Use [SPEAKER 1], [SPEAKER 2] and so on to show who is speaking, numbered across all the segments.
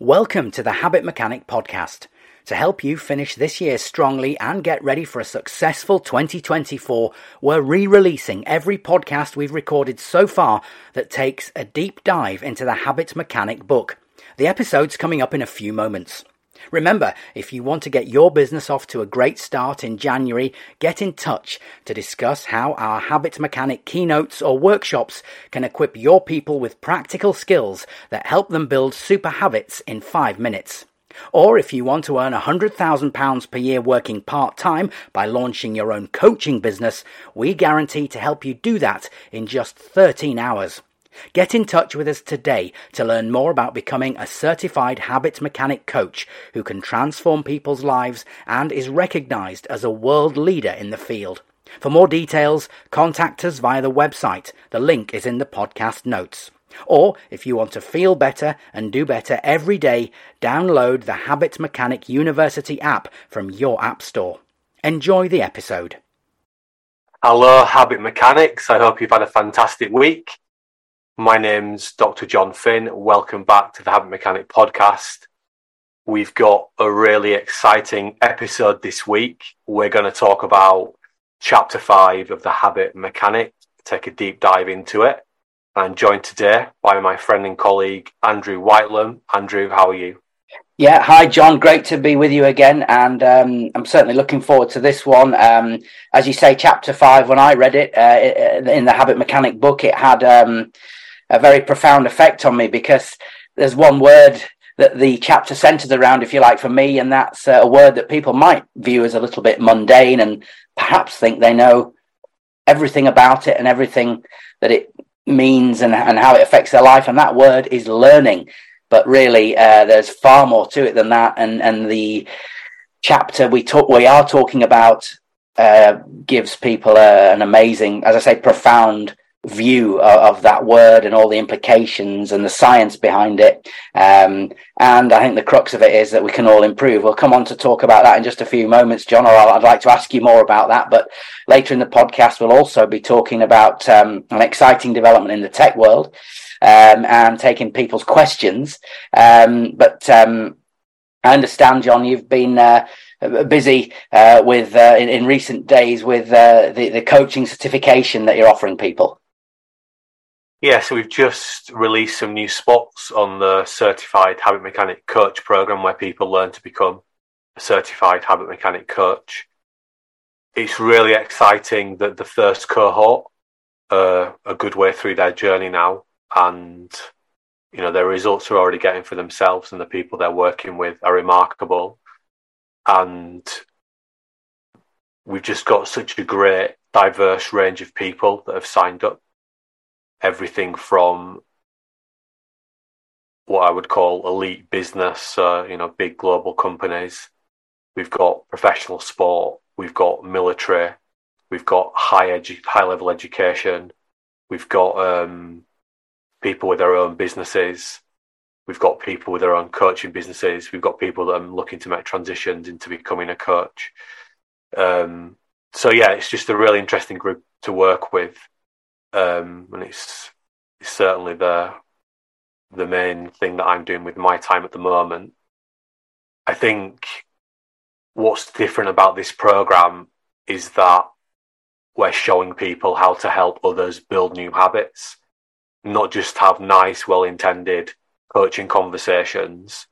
[SPEAKER 1] Welcome to the Habit Mechanic podcast. To help you finish this year strongly and get ready for a successful 2024, we're re releasing every podcast we've recorded so far that takes a deep dive into the Habit Mechanic book. The episode's coming up in a few moments. Remember, if you want to get your business off to a great start in January, get in touch to discuss how our Habit Mechanic keynotes or workshops can equip your people with practical skills that help them build super habits in five minutes. Or if you want to earn £100,000 per year working part time by launching your own coaching business, we guarantee to help you do that in just 13 hours. Get in touch with us today to learn more about becoming a certified habit mechanic coach who can transform people's lives and is recognized as a world leader in the field. For more details, contact us via the website. The link is in the podcast notes. Or if you want to feel better and do better every day, download the Habit Mechanic University app from your App Store. Enjoy the episode.
[SPEAKER 2] Hello, Habit Mechanics. I hope you've had a fantastic week. My name's Dr. Jon Finn. Welcome back to the Habit Mechanic podcast. We've got a really exciting episode this week. We're going to talk about chapter five of the Habit Mechanic, take a deep dive into it. I'm joined today by my friend and colleague, Andrew Whitelam. Andrew, how are you?
[SPEAKER 1] Yeah, hi, Jon. Great to be with you again. And um, I'm certainly looking forward to this one. Um, as you say, chapter five, when I read it uh, in the Habit Mechanic book, it had. Um, a very profound effect on me because there's one word that the chapter centers around, if you like, for me, and that's uh, a word that people might view as a little bit mundane and perhaps think they know everything about it and everything that it means and, and how it affects their life. And that word is learning. But really, uh, there's far more to it than that. And, and the chapter we talk, we are talking about uh, gives people a, an amazing, as I say, profound view of, of, that word and all the implications and the science behind it. Um, and I think the crux of it is that we can all improve. We'll come on to talk about that in just a few moments, Jon, or i would like to ask you more about that. But later in the podcast, we'll also be talking about um, an exciting development in the tech world um, and taking people's questions. Um, but um, I understand, Jon, you've been uh, busy uh, with uh, in, in, recent days with uh, the, the coaching certification that you're offering people.
[SPEAKER 2] Yeah, so we've just released some new spots on the Certified Habit Mechanic Coach program where people learn to become a certified habit mechanic coach. It's really exciting that the first cohort are a good way through their journey now, and you know their results are already getting for themselves, and the people they're working with are remarkable. And we've just got such a great, diverse range of people that have signed up everything from what I would call elite business, uh, you know, big global companies. We've got professional sport. We've got military. We've got high edu- high level education. We've got um, people with their own businesses. We've got people with their own coaching businesses. We've got people that are looking to make transitions into becoming a coach. Um, so yeah, it's just a really interesting group to work with um, and it's, it's certainly the the main thing that I'm doing with my time at the moment. I think what's different about this program is that we're showing people how to help others build new habits, not just have nice, well intended coaching conversations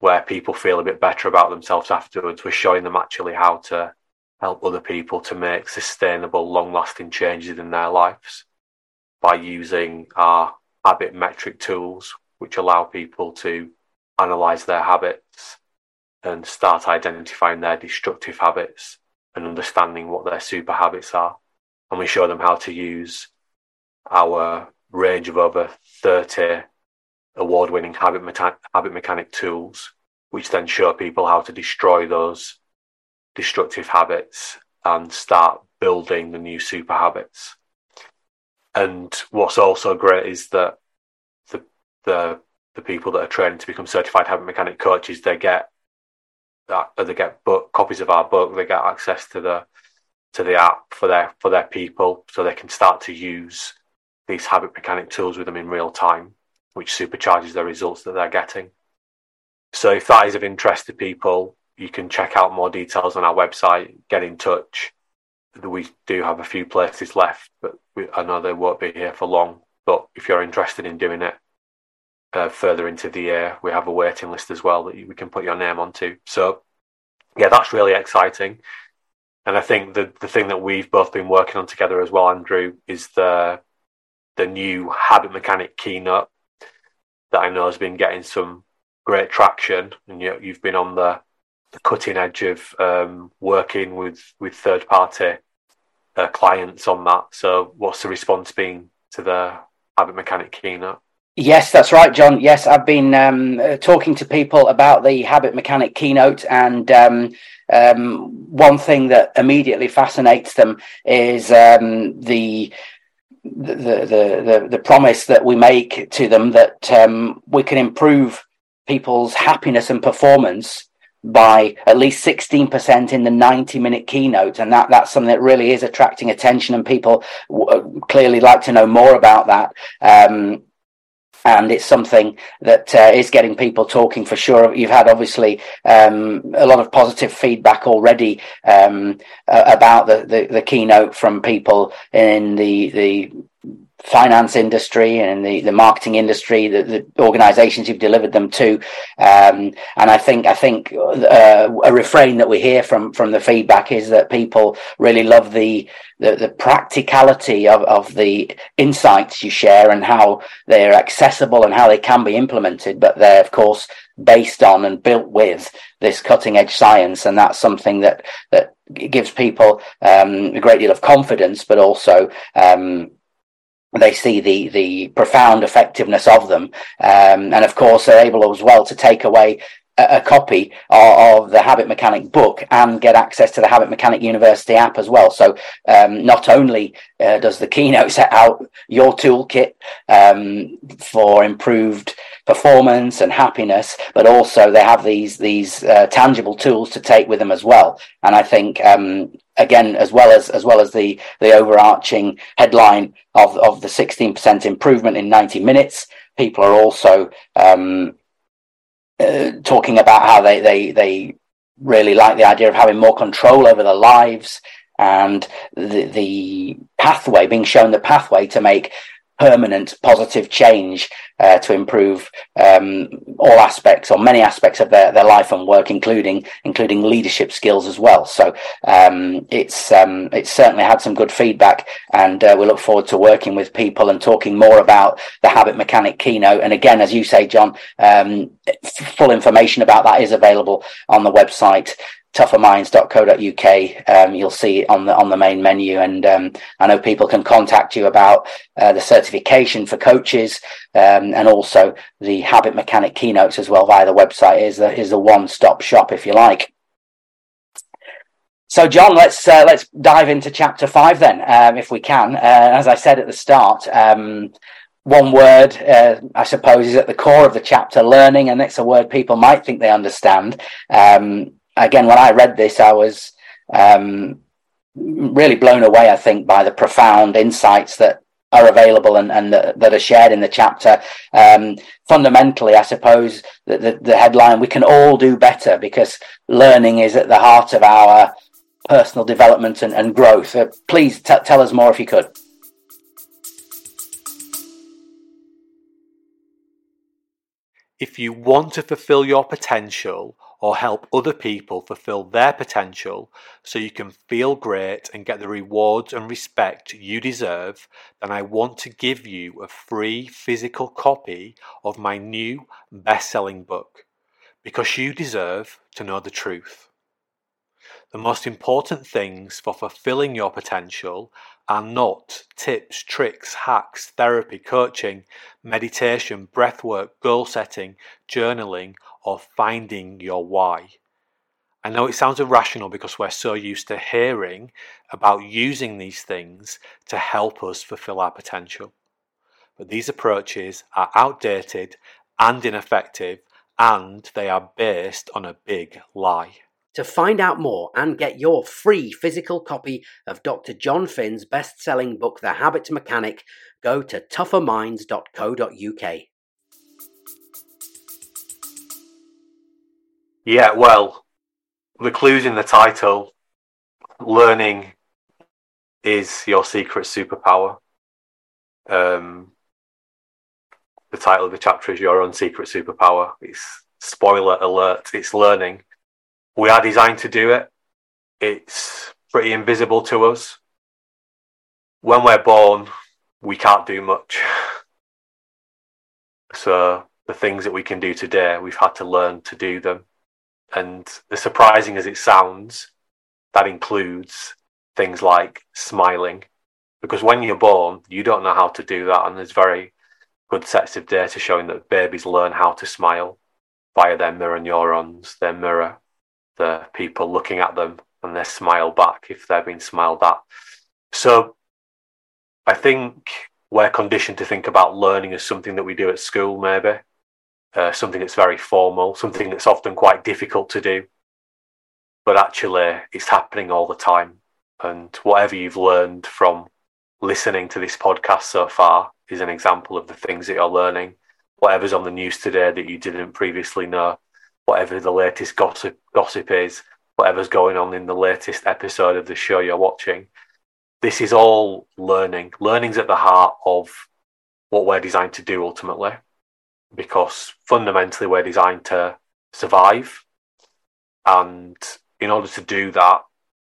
[SPEAKER 2] where people feel a bit better about themselves afterwards. We're showing them actually how to help other people to make sustainable, long lasting changes in their lives by using our habit metric tools, which allow people to analyze their habits and start identifying their destructive habits and understanding what their super habits are. And we show them how to use our range of over 30 award winning habit, meta- habit mechanic tools, which then show people how to destroy those destructive habits and start building the new super habits. And what's also great is that the the the people that are trained to become certified habit mechanic coaches, they get that uh, they get book copies of our book, they get access to the to the app for their for their people, so they can start to use these habit mechanic tools with them in real time, which supercharges the results that they're getting. so if that is of interest to people, you can check out more details on our website, get in touch. We do have a few places left, but we, I know they won't be here for long. But if you're interested in doing it uh, further into the year, we have a waiting list as well that we can put your name onto. So, yeah, that's really exciting. And I think the the thing that we've both been working on together as well, Andrew, is the the new habit mechanic keynote that I know has been getting some great traction, and you, you've been on the, the cutting edge of um, working with with third party uh, clients on that. So, what's the response been to the habit mechanic keynote?
[SPEAKER 1] Yes, that's right, Jon. Yes, I've been um, uh, talking to people about the habit mechanic keynote, and um, um, one thing that immediately fascinates them is um, the the, the, the, the, promise that we make to them that um, we can improve people's happiness and performance by at least 16% in the 90 minute keynote. And that, that's something that really is attracting attention and people w- uh, clearly like to know more about that. Um, and it's something that uh, is getting people talking for sure. You've had obviously um, a lot of positive feedback already um, uh, about the, the, the keynote from people in the the finance industry and the, the marketing industry, the, the organizations you've delivered them to. Um, and I think, I think uh, a refrain that we hear from, from the feedback is that people really love the, the, the practicality of, of the insights you share and how they're accessible and how they can be implemented. But they're, of course, based on and built with this cutting edge science. And that's something that, that gives people um, a great deal of confidence, but also, um, they see the the profound effectiveness of them, um, and of course they're able as well to take away a, copy of, of, the Habit Mechanic book and get access to the Habit Mechanic University app as well. So um, not only uh, does the keynote set out your toolkit um, for improved performance and happiness, but also they have these these uh, tangible tools to take with them as well. And I think um, again, as well as as well as the the overarching headline of of the 16% improvement in 90 minutes, people are also um, uh, talking about how they they they really like the idea of having more control over their lives and the the pathway being shown the pathway to make permanent positive change uh, to improve um, all aspects or many aspects of their, their life and work, including including leadership skills as well. So um, it's um, it's certainly had some good feedback, and uh, we look forward to working with people and talking more about the habit mechanic keynote. And again, as you say, Jon, um, full information about that is available on the website tougherminds.co.uk. Um, you'll see on the on the main menu, and um, I know people can contact you about uh, the certification for coaches, um, and also the habit mechanic keynotes as well via the website. is the is the one stop shop if you like. So, Jon, let's uh, let's dive into chapter five then, um, if we can. Uh, as I said at the start. Um, one word, uh, I suppose, is at the core of the chapter, learning, and it's a word people might think they understand. Um, again, when I read this, I was um, really blown away, I think, by the profound insights that are available and, and the, that are shared in the chapter. Um, fundamentally, I suppose that the, the, headline, we can all do better because learning is at the heart of our personal development and, and growth. Uh, please t- tell us more if you could.
[SPEAKER 2] If you want to fulfill your potential, or help other people fulfill their potential so you can feel great and get the rewards and respect you deserve, then I want to give you a free physical copy of my new best selling book because you deserve to know the truth. The most important things for fulfilling your potential are not tips, tricks, hacks, therapy, coaching, meditation, breathwork, goal setting, journaling, or finding your why. I know it sounds irrational because we're so used to hearing about using these things to help us fulfill our potential. But these approaches are outdated and ineffective, and they are based on a big lie.
[SPEAKER 1] To find out more and get your free physical copy of Dr. Jon Finn's best selling book, The Habit Mechanic, go to tougherminds.co.uk.
[SPEAKER 2] Yeah, well, the clues in the title learning is your secret superpower. Um, the title of the chapter is Your Own Secret Superpower. It's spoiler alert, it's learning. We are designed to do it. It's pretty invisible to us. When we're born, we can't do much. so the things that we can do today, we've had to learn to do them. And as surprising as it sounds, that includes things like smiling. Because when you're born, you don't know how to do that. And there's very good sets of data showing that babies learn how to smile via their mirror neurons, their mirror, the people looking at them, and they smile back if they're being smiled at. So I think we're conditioned to think about learning as something that we do at school, maybe, uh, something that's very formal, something that's often quite difficult to do. But actually, it's happening all the time. And whatever you've learned from listening to this podcast so far is an example of the things that you're learning. Whatever's on the news today that you didn't previously know, whatever the latest gossip gossip is, whatever's going on in the latest episode of the show you're watching, this is all learning. Learning's at the heart of what we're designed to do ultimately, because fundamentally we're designed to survive. And in order to do that,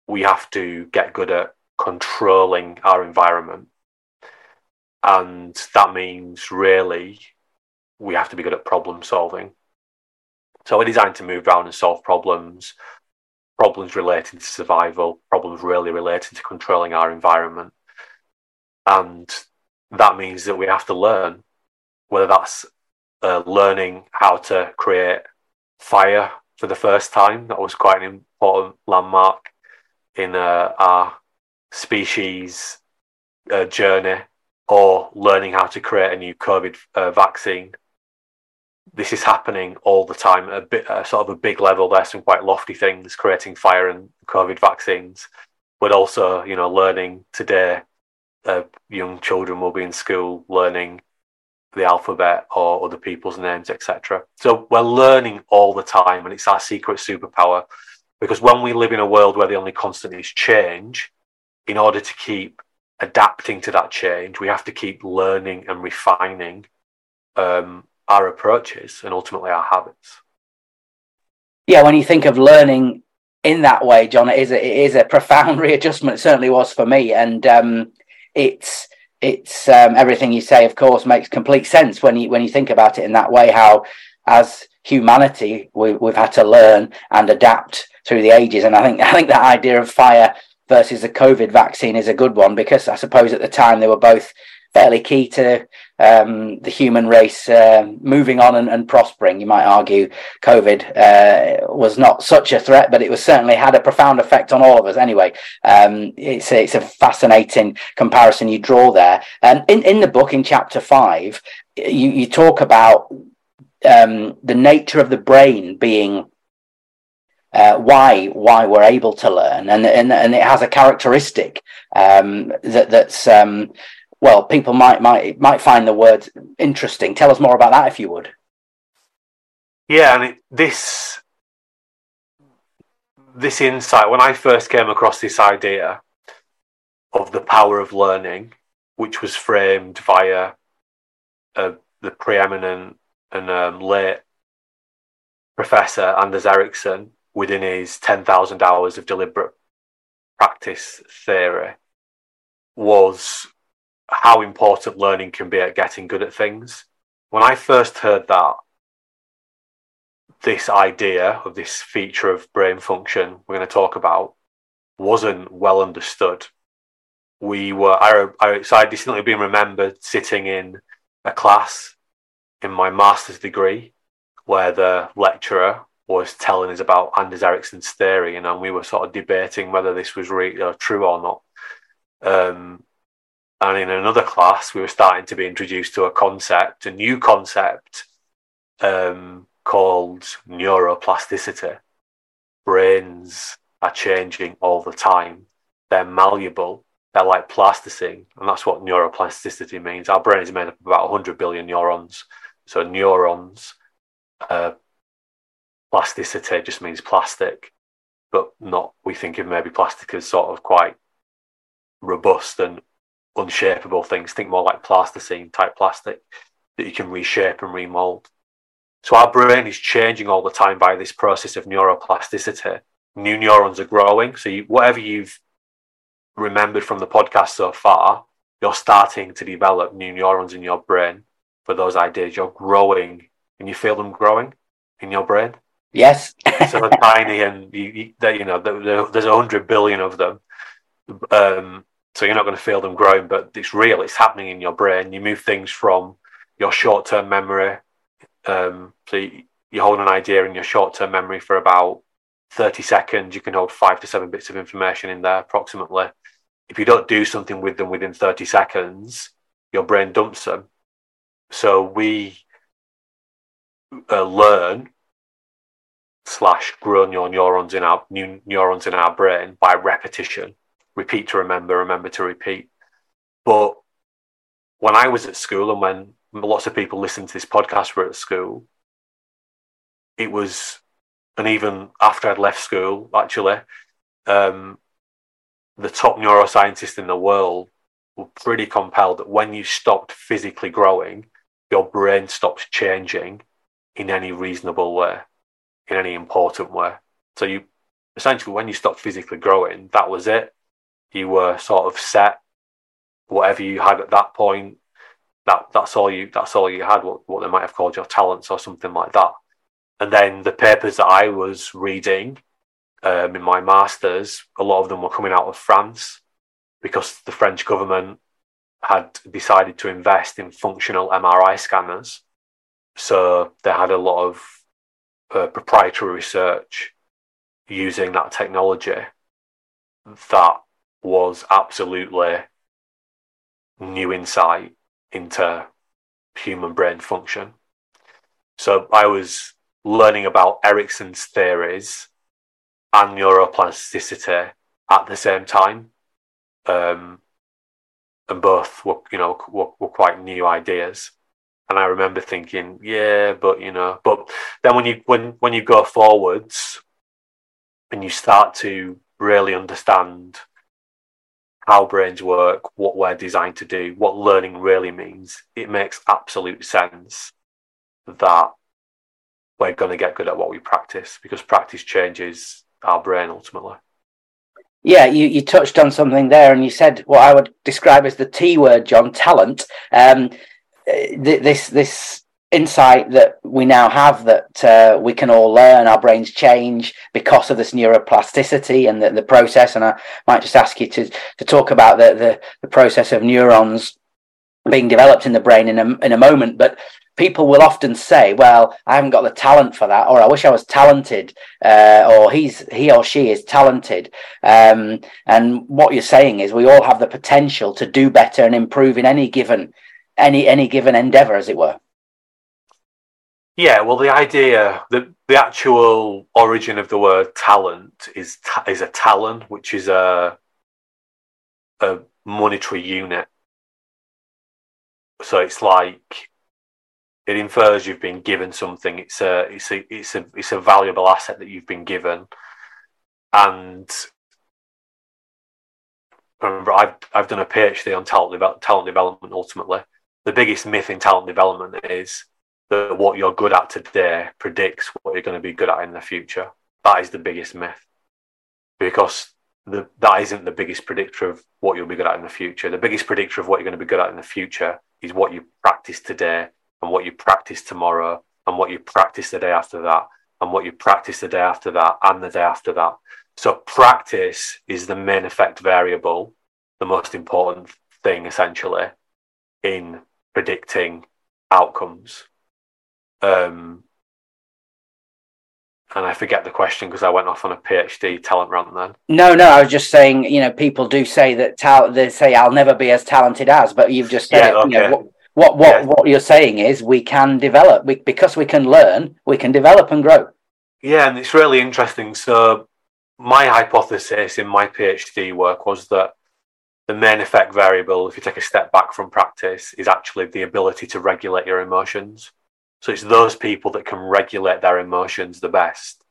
[SPEAKER 2] we have to get good at controlling our environment. And that means really we have to be good at problem solving. So we're designed to move around and solve problems, problems relating to survival, problems really relating to controlling our environment. And that means that we have to learn, whether that's uh, learning how to create fire for the first time. That was quite an important landmark in uh, our species uh, journey, or learning how to create a new COVID uh, vaccine this is happening all the time a bit uh, sort of a big level there's some quite lofty things creating fire and covid vaccines but also you know learning today uh, young children will be in school learning the alphabet or other people's names etc so we're learning all the time and it's our secret superpower because when we live in a world where the only constant is change in order to keep adapting to that change we have to keep learning and refining um, our approaches and ultimately our habits.
[SPEAKER 1] Yeah, when you think of learning in that way, Jon, it is a, it is a profound readjustment. It certainly was for me, and um, it's it's um, everything you say. Of course, makes complete sense when you when you think about it in that way. How as humanity we, we've had to learn and adapt through the ages, and I think I think that idea of fire versus the COVID vaccine is a good one because I suppose at the time they were both fairly key to um, the human race uh, moving on and, and, prospering. You might argue COVID uh, was not such a threat, but it was certainly had a profound effect on all of us. Anyway, um, it's a, it's a fascinating comparison you draw there. And in in the book, in chapter five, you you talk about um, the nature of the brain being. Uh, why why we're able to learn and and and it has a characteristic um, that that's um, well, people might might might find the word interesting. Tell us more about that, if you would.
[SPEAKER 2] Yeah, and it, this this insight when I first came across this idea of the power of learning, which was framed via uh, the preeminent and um, late Professor Anders Ericsson within his 10,000 hours of deliberate practice theory, was how important learning can be at getting good at things. When I first heard that, this idea of this feature of brain function we're going to talk about wasn't well understood. We were, I, I, so I distinctly been remembered sitting in a class in my master's degree where the lecturer was telling us about Anders Ericsson's theory, and we were sort of debating whether this was re- uh, true or not. Um, and in another class, we were starting to be introduced to a concept, a new concept um, called neuroplasticity. Brains are changing all the time. They're malleable. They're like plasticine. And that's what neuroplasticity means. Our brain is made up of about 100 billion neurons. So neurons uh, plasticity just means plastic, but not we think of maybe plastic as sort of quite robust and unshapeable things. Think more like plasticine type plastic that you can reshape and remold. So our brain is changing all the time by this process of neuroplasticity. New neurons are growing. So you, whatever you've remembered from the podcast so far, you're starting to develop new neurons in your brain for those ideas. You're growing and you feel them growing in your brain.
[SPEAKER 1] Yes.
[SPEAKER 2] so they're tiny and you, you, you know, there's a hundred billion of them. Um, so you're not going to feel them growing, but it's real. It's happening in your brain. You move things from your short-term memory. Um, so you, hold an idea in your short-term memory for about 30 seconds. You can hold five to seven bits of information in there approximately. If you don't do something with them within 30 seconds, your brain dumps them. So we uh, learn slash grow new neurons in our new neurons in our brain by repetition repeat to remember, remember to repeat. But when I was at school and when lots of people listening to this podcast were at school, it was, and even after I'd left school, actually, um, the top neuroscientists in the world were pretty compelled that when you stopped physically growing, your brain stops changing in any reasonable way, in any important way. So you essentially, when you stopped physically growing, that was it you were sort of set. Whatever you had at that point, that that's all you that's all you had. What what they might have called your talents or something like that. And then the papers that I was reading um, in my masters, a lot of them were coming out of France because the French government had decided to invest in functional MRI scanners. So they had a lot of uh, proprietary research using that technology that was absolutely new insight into human brain function. So I was learning about Ericsson's theories and neuroplasticity at the same time. Um, and both were, you know, were, were quite new ideas. And I remember thinking, yeah, but you know, but then when you when when you go forwards and you start to really understand how brains work, what we're designed to do, what learning really means, it makes absolute sense that we're going to get good at what we practice because practice changes our brain ultimately.
[SPEAKER 1] Yeah, you, you touched on something there, and you said what I would describe as the T word, Jon, talent. Um, th- this this insight that we now have that uh, we can all learn, our brains change because of this neuroplasticity and the, the process. And I might just ask you to, to talk about the, the, the process of neurons being developed in the brain in a, in a moment. But people will often say, well, I haven't got the talent for that, or I wish I was talented, uh, or he's, he or she is talented. Um, and what you're saying is we all have the potential to do better and improve in any given, any, any given endeavor, as it were.
[SPEAKER 2] Yeah, well, the idea, the the actual origin of the word talent is is a talent, which is a a monetary unit. So it's like it infers you've been given something. It's a it's a it's a it's a valuable asset that you've been given, and remember I've I've done a PhD on talent talent development. Ultimately, the biggest myth in talent development is that what you're good at today predicts what you're going to be good at in the future. That is the biggest myth because the, that isn't the biggest predictor of what you'll be good at in the future. The biggest predictor of what you're going to be good at in the future is what you practice today and what you practice tomorrow and what you practice the day after that and what you practice the day after that and the day after that. So practice is the main effect variable, the most important thing essentially in predicting outcomes. Um, and I forget the question because I went off on a PhD talent rant then.
[SPEAKER 1] No, no, I was just saying, you know, people do say that talent. They say I'll never be as talented as, but you've just said yeah. Okay. You know, what what what, yeah. what you're saying is we can develop we, because we can learn, we can develop and grow.
[SPEAKER 2] Yeah, and it's really interesting. So my hypothesis in my PhD work was that the main effect variable, if you take a step back from practice, is actually the ability to regulate your emotions. So it's those people that can regulate their emotions the best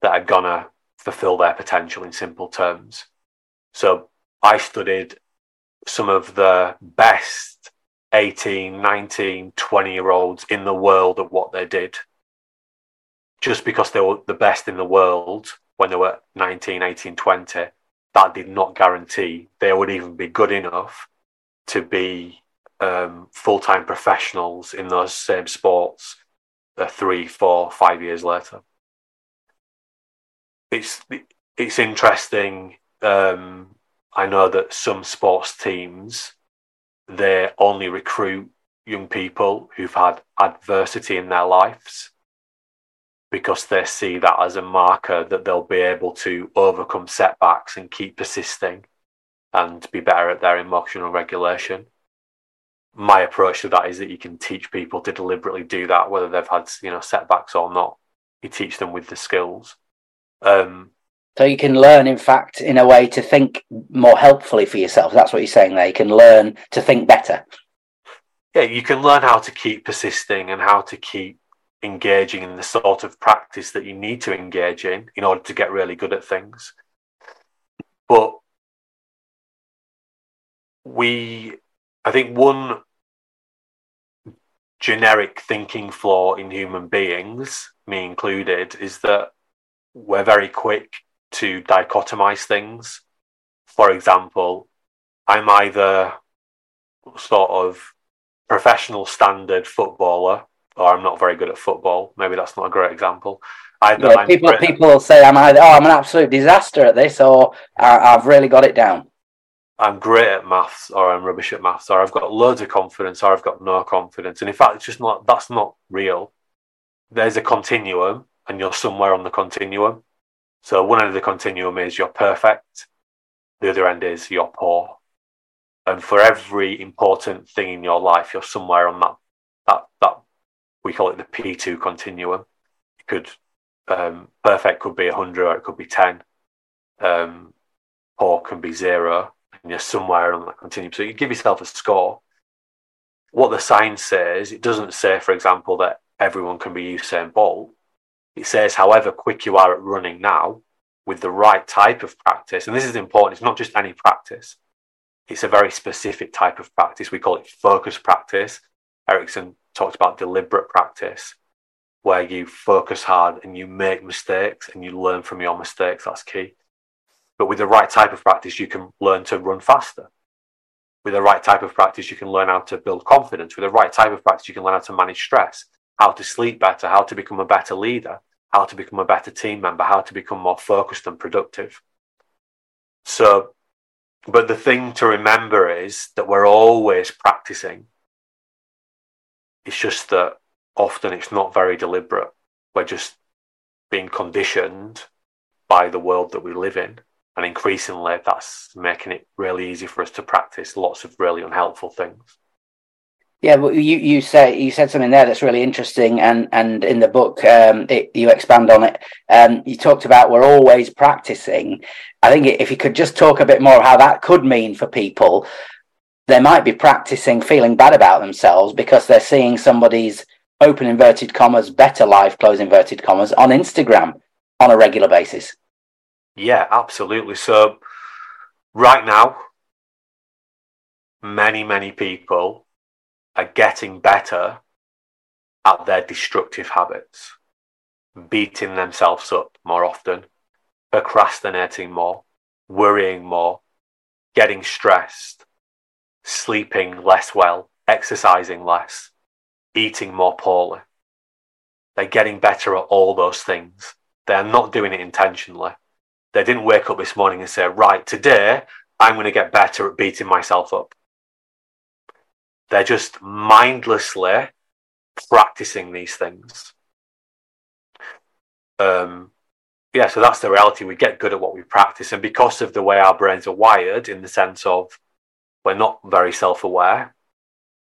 [SPEAKER 2] that are gonna fulfill their potential in simple terms. So I studied some of the best 18, 19, 20 year olds in the world at what they did. Just because they were the best in the world when they were 19, 18, 20, that did not guarantee they would even be good enough to be um, full time professionals in those same sports uh, three, four, five years later. It's it's interesting. Um, I know that some sports teams they only recruit young people who've had adversity in their lives because they see that as a marker that they'll be able to overcome setbacks and keep persisting and be better at their emotional regulation. My approach to that is that you can teach people to deliberately do that, whether they've had you know setbacks or not. You teach them with the skills. Um,
[SPEAKER 1] so you can learn, in fact, in a way to think more helpfully for yourself. That's what you're saying there. You can learn to think better.
[SPEAKER 2] Yeah, you can learn how to keep persisting and how to keep engaging in the sort of practice that you need to engage in in order to get really good at things. But we, I think one generic thinking flaw in human beings, me included, is that we're very quick to dichotomize things. For example, I'm either sort of professional standard footballer or I'm not very good at football. Maybe that's not a great example.
[SPEAKER 1] Either yeah, people great... people say I'm either oh I'm an absolute disaster at this or I've really got it down.
[SPEAKER 2] I'm great at maths or I'm rubbish at maths or I've got loads of confidence or I've got no confidence. And in fact it's just not that's not real. There's a continuum and you're somewhere on the continuum. So one end of the continuum is you're perfect, the other end is you're poor. And for every important thing in your life, you're somewhere on that that that we call it the P2 continuum. Could um, perfect could be hundred or it could be ten. Um, poor can be zero, you're somewhere on that continuum. So you give yourself a score. What the sign says, it doesn't say, for example, that everyone can be Usain Bolt. It says, however quick you are at running now, with the right type of practice, and this is important, it's not just any practice, it's a very specific type of practice. We call it focus practice. Ericsson talked about deliberate practice, where you focus hard and you make mistakes and you learn from your mistakes. That's key. But with the right type of practice, you can learn to run faster. With the right type of practice, you can learn how to build confidence. With the right type of practice, you can learn how to manage stress how to sleep better, how to become a better leader, how to become a better team member, how to become more focused and productive. So, but the thing to remember is that we're always practicing. It's just that often it's not very deliberate. We're just being conditioned by the world that we live in. And increasingly, that's making it really easy for us to practice lots of really unhelpful things.
[SPEAKER 1] Yeah, well, you you say you said something there that's really interesting, and and in the book um, it, you expand on it. Um, you talked about we're always practicing. I think if you could just talk a bit more how that could mean for people, they might be practicing feeling bad about themselves because they're seeing somebody's open inverted commas better life close inverted commas on Instagram on a regular basis.
[SPEAKER 2] Yeah, absolutely. So right now, many many people are getting better at their destructive habits, beating themselves up more often, procrastinating more, worrying more, getting stressed, sleeping less well, exercising less, eating more poorly. They're getting better at all those things. They're not doing it intentionally. They didn't wake up this morning and say, right, today I'm going to get better at beating myself up. They're just mindlessly practicing these things. Um, yeah, so that's the reality. We get good at what we practice. And because of the way our brains are wired, in the sense of we're not very self aware,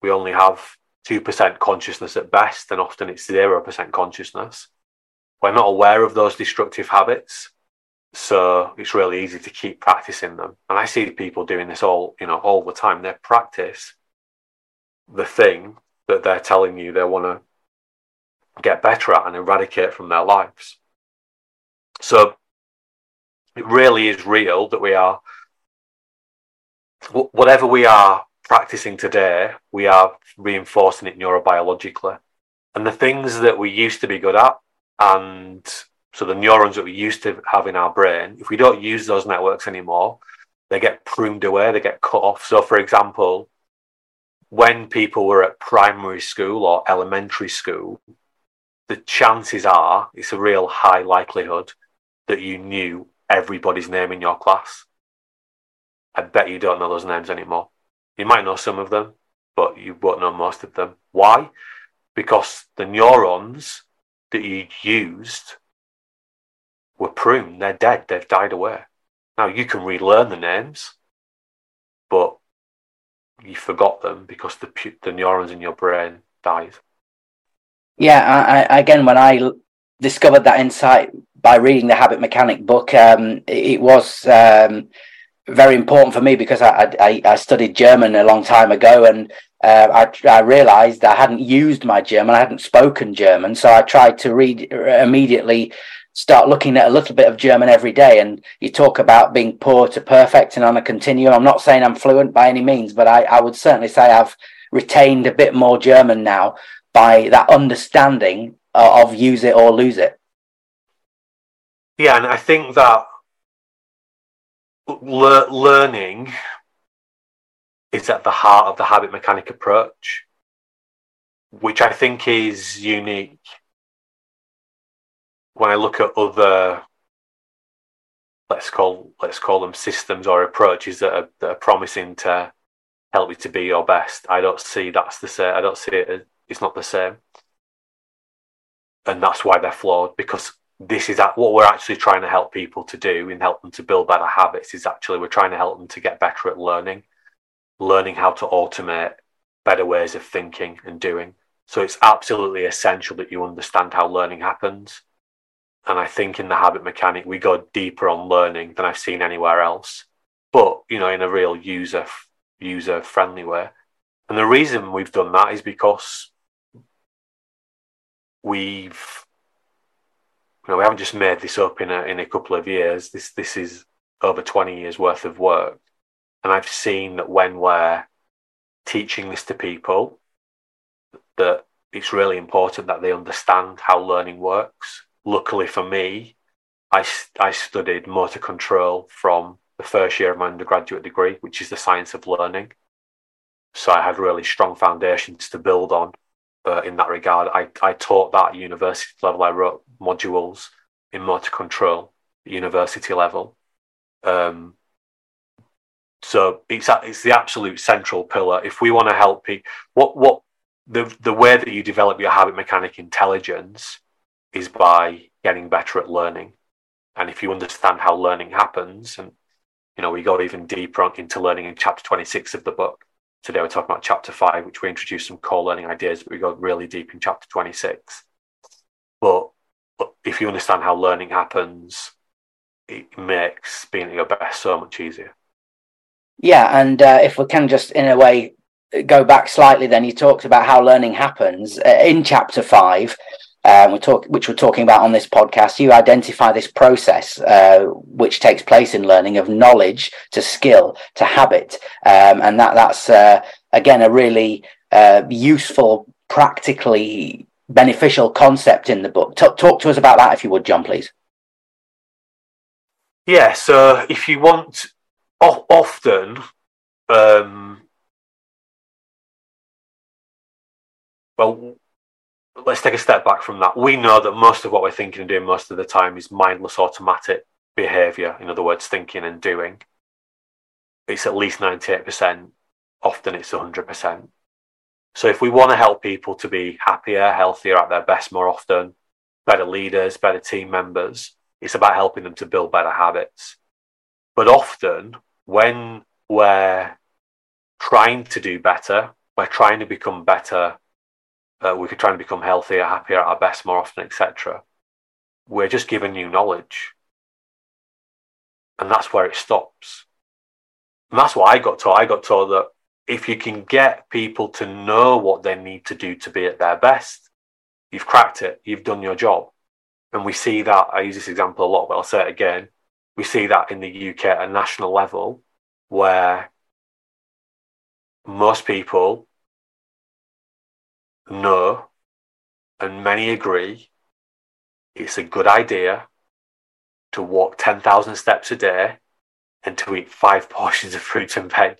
[SPEAKER 2] we only have 2% consciousness at best, and often it's 0% consciousness. We're not aware of those destructive habits. So it's really easy to keep practicing them. And I see people doing this all, you know, all the time. They practice the thing that they're telling you they want to get better at and eradicate from their lives. So it really is real that we are, whatever we are practicing today, we are reinforcing it neurobiologically. And the things that we used to be good at, and so the neurons that we used to have in our brain, if we don't use those networks anymore, they get pruned away, they get cut off. So, for example, when people were at primary school or elementary school, the chances are it's a real high likelihood that you knew everybody's name in your class. I bet you don't know those names anymore. You might know some of them, but you won't know most of them. Why? Because the neurons that you used were pruned, they're dead, they've died away. Now you can relearn the names, but you forgot them because the the neurons in your brain died.
[SPEAKER 1] Yeah, I, I, again, when I discovered that insight by reading the Habit Mechanic book, um, it was um, very important for me because I, I, I, studied German a long time ago and uh, I, I realized I hadn't used my German, I hadn't spoken German. So I tried to read immediately, start looking at a little bit of German every day. And you talk about being poor to perfect and on a continuum. I'm not saying I'm fluent by any means, but I, I would certainly say I've retained a bit more German now by that understanding uh, of use it or lose it.
[SPEAKER 2] Yeah, and I think that le- learning is at the heart of the habit mechanic approach, which I think is unique. When I look at other, let's call let's call them systems or approaches that are, that are promising to help you to be your best, I don't see that's the same. I don't see it. It's not the same, and that's why they're flawed because this is what we're actually trying to help people to do and help them to build better habits is actually we're trying to help them to get better at learning learning how to automate better ways of thinking and doing so it's absolutely essential that you understand how learning happens and i think in the habit mechanic we go deeper on learning than i've seen anywhere else but you know in a real user user friendly way and the reason we've done that is because we've you know, we haven't just made this up in a in a couple of years. This this is over 20 years worth of work. And I've seen that when we're teaching this to people, that it's really important that they understand how learning works. Luckily for me, I, I studied motor control from the first year of my undergraduate degree, which is the science of learning. So I had really strong foundations to build on uh, in that regard. I, I taught that university level. I wrote modules in motor control university level. Um, so it's it's the absolute central pillar. If we want to help people, what what the the way that you develop your habit mechanic intelligence is by getting better at learning. And if you understand how learning happens, and you know, we go even deeper into learning in chapter 26 of the book. Today we're talking about chapter five, which we introduce some core learning ideas, but we go really deep in chapter 26. But, but if you understand how learning happens, it makes being at your best so much easier.
[SPEAKER 1] Yeah, and uh, if we can just in a way go back slightly, then you talked about how learning happens uh, in chapter five. Um, we talk, which we're talking about on this podcast. You identify this process uh, which takes place in learning of knowledge to skill to habit, um, and that that's uh, again a really uh, useful, practically beneficial concept in the book. T- talk to us about that, if you would, Jon, please.
[SPEAKER 2] Yeah. So if you want often um, well let's take a step back from that. We know that most of what we're thinking and doing most of the time is mindless automatic behavior in other words thinking and doing. It's at least 98% often it's 100% so if we want to help people to be happier healthier at their best more often better leaders better team members it's about helping them to build better habits. But often when we're trying to do better, we're trying to become better, uh, we're trying to become healthier, happier, at our best more often, etc. We're just given new knowledge. And that's where it stops. And that's what I got taught. I got taught that if you can get people to know what they need to do to be at their best, you've cracked it, you've done your job. And we see that, I use this example a lot, but I'll say it again. We see that in the UK at a national level where most people know and many agree it's a good idea to walk 10,000 steps a day and to eat five portions of fruit and veg.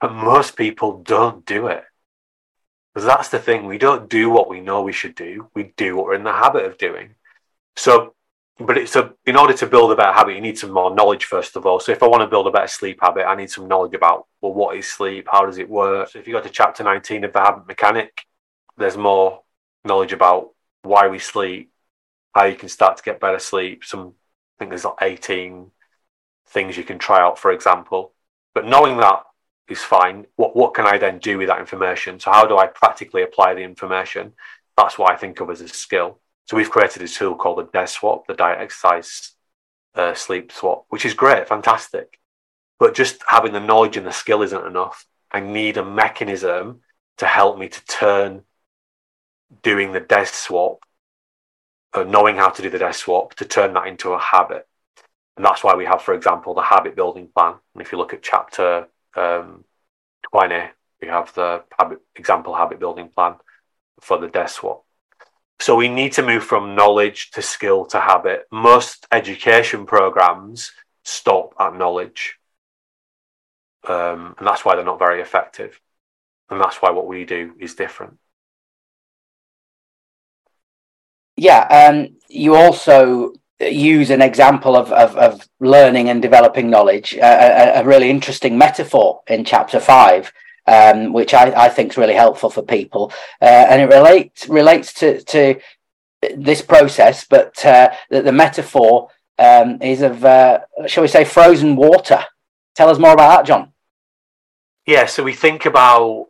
[SPEAKER 2] But most people don't do it. Because that's the thing. We don't do what we know we should do. We do what we're in the habit of doing. So, but it's a, in order to build a better habit, you need some more knowledge, first of all. So if I want to build a better sleep habit, I need some knowledge about, well, what is sleep? How does it work? So if you go to chapter 19 of the habit mechanic, there's more knowledge about why we sleep, how you can start to get better sleep. Some, I think there's like 18 things you can try out, for example. But knowing that is fine. What what can I then do with that information? So how do I practically apply the information? That's what I think of as a skill. So we've created a tool called the DES swap, the diet exercise uh, sleep swap, which is great, fantastic. But just having the knowledge and the skill isn't enough. I need a mechanism to help me to turn doing the DES swap, or knowing how to do the DES swap, to turn that into a habit. And that's why we have, for example, the habit building plan. And if you look at chapter um, 20, we have the habit, example habit building plan for the DES swap. So we need to move from knowledge to skill to habit. Most education programs stop at knowledge. Um, and that's why they're not very effective. And that's why what we do is different.
[SPEAKER 1] Yeah, um, you also use an example of, of, of learning and developing knowledge, a, a, really interesting metaphor in chapter five, um, which I, I think is really helpful for people. Uh, and it relates relates to, to this process, but uh, the, the, metaphor um, is of, uh, shall we say, frozen water. Tell us more about that, Jon.
[SPEAKER 2] Yeah, so we think about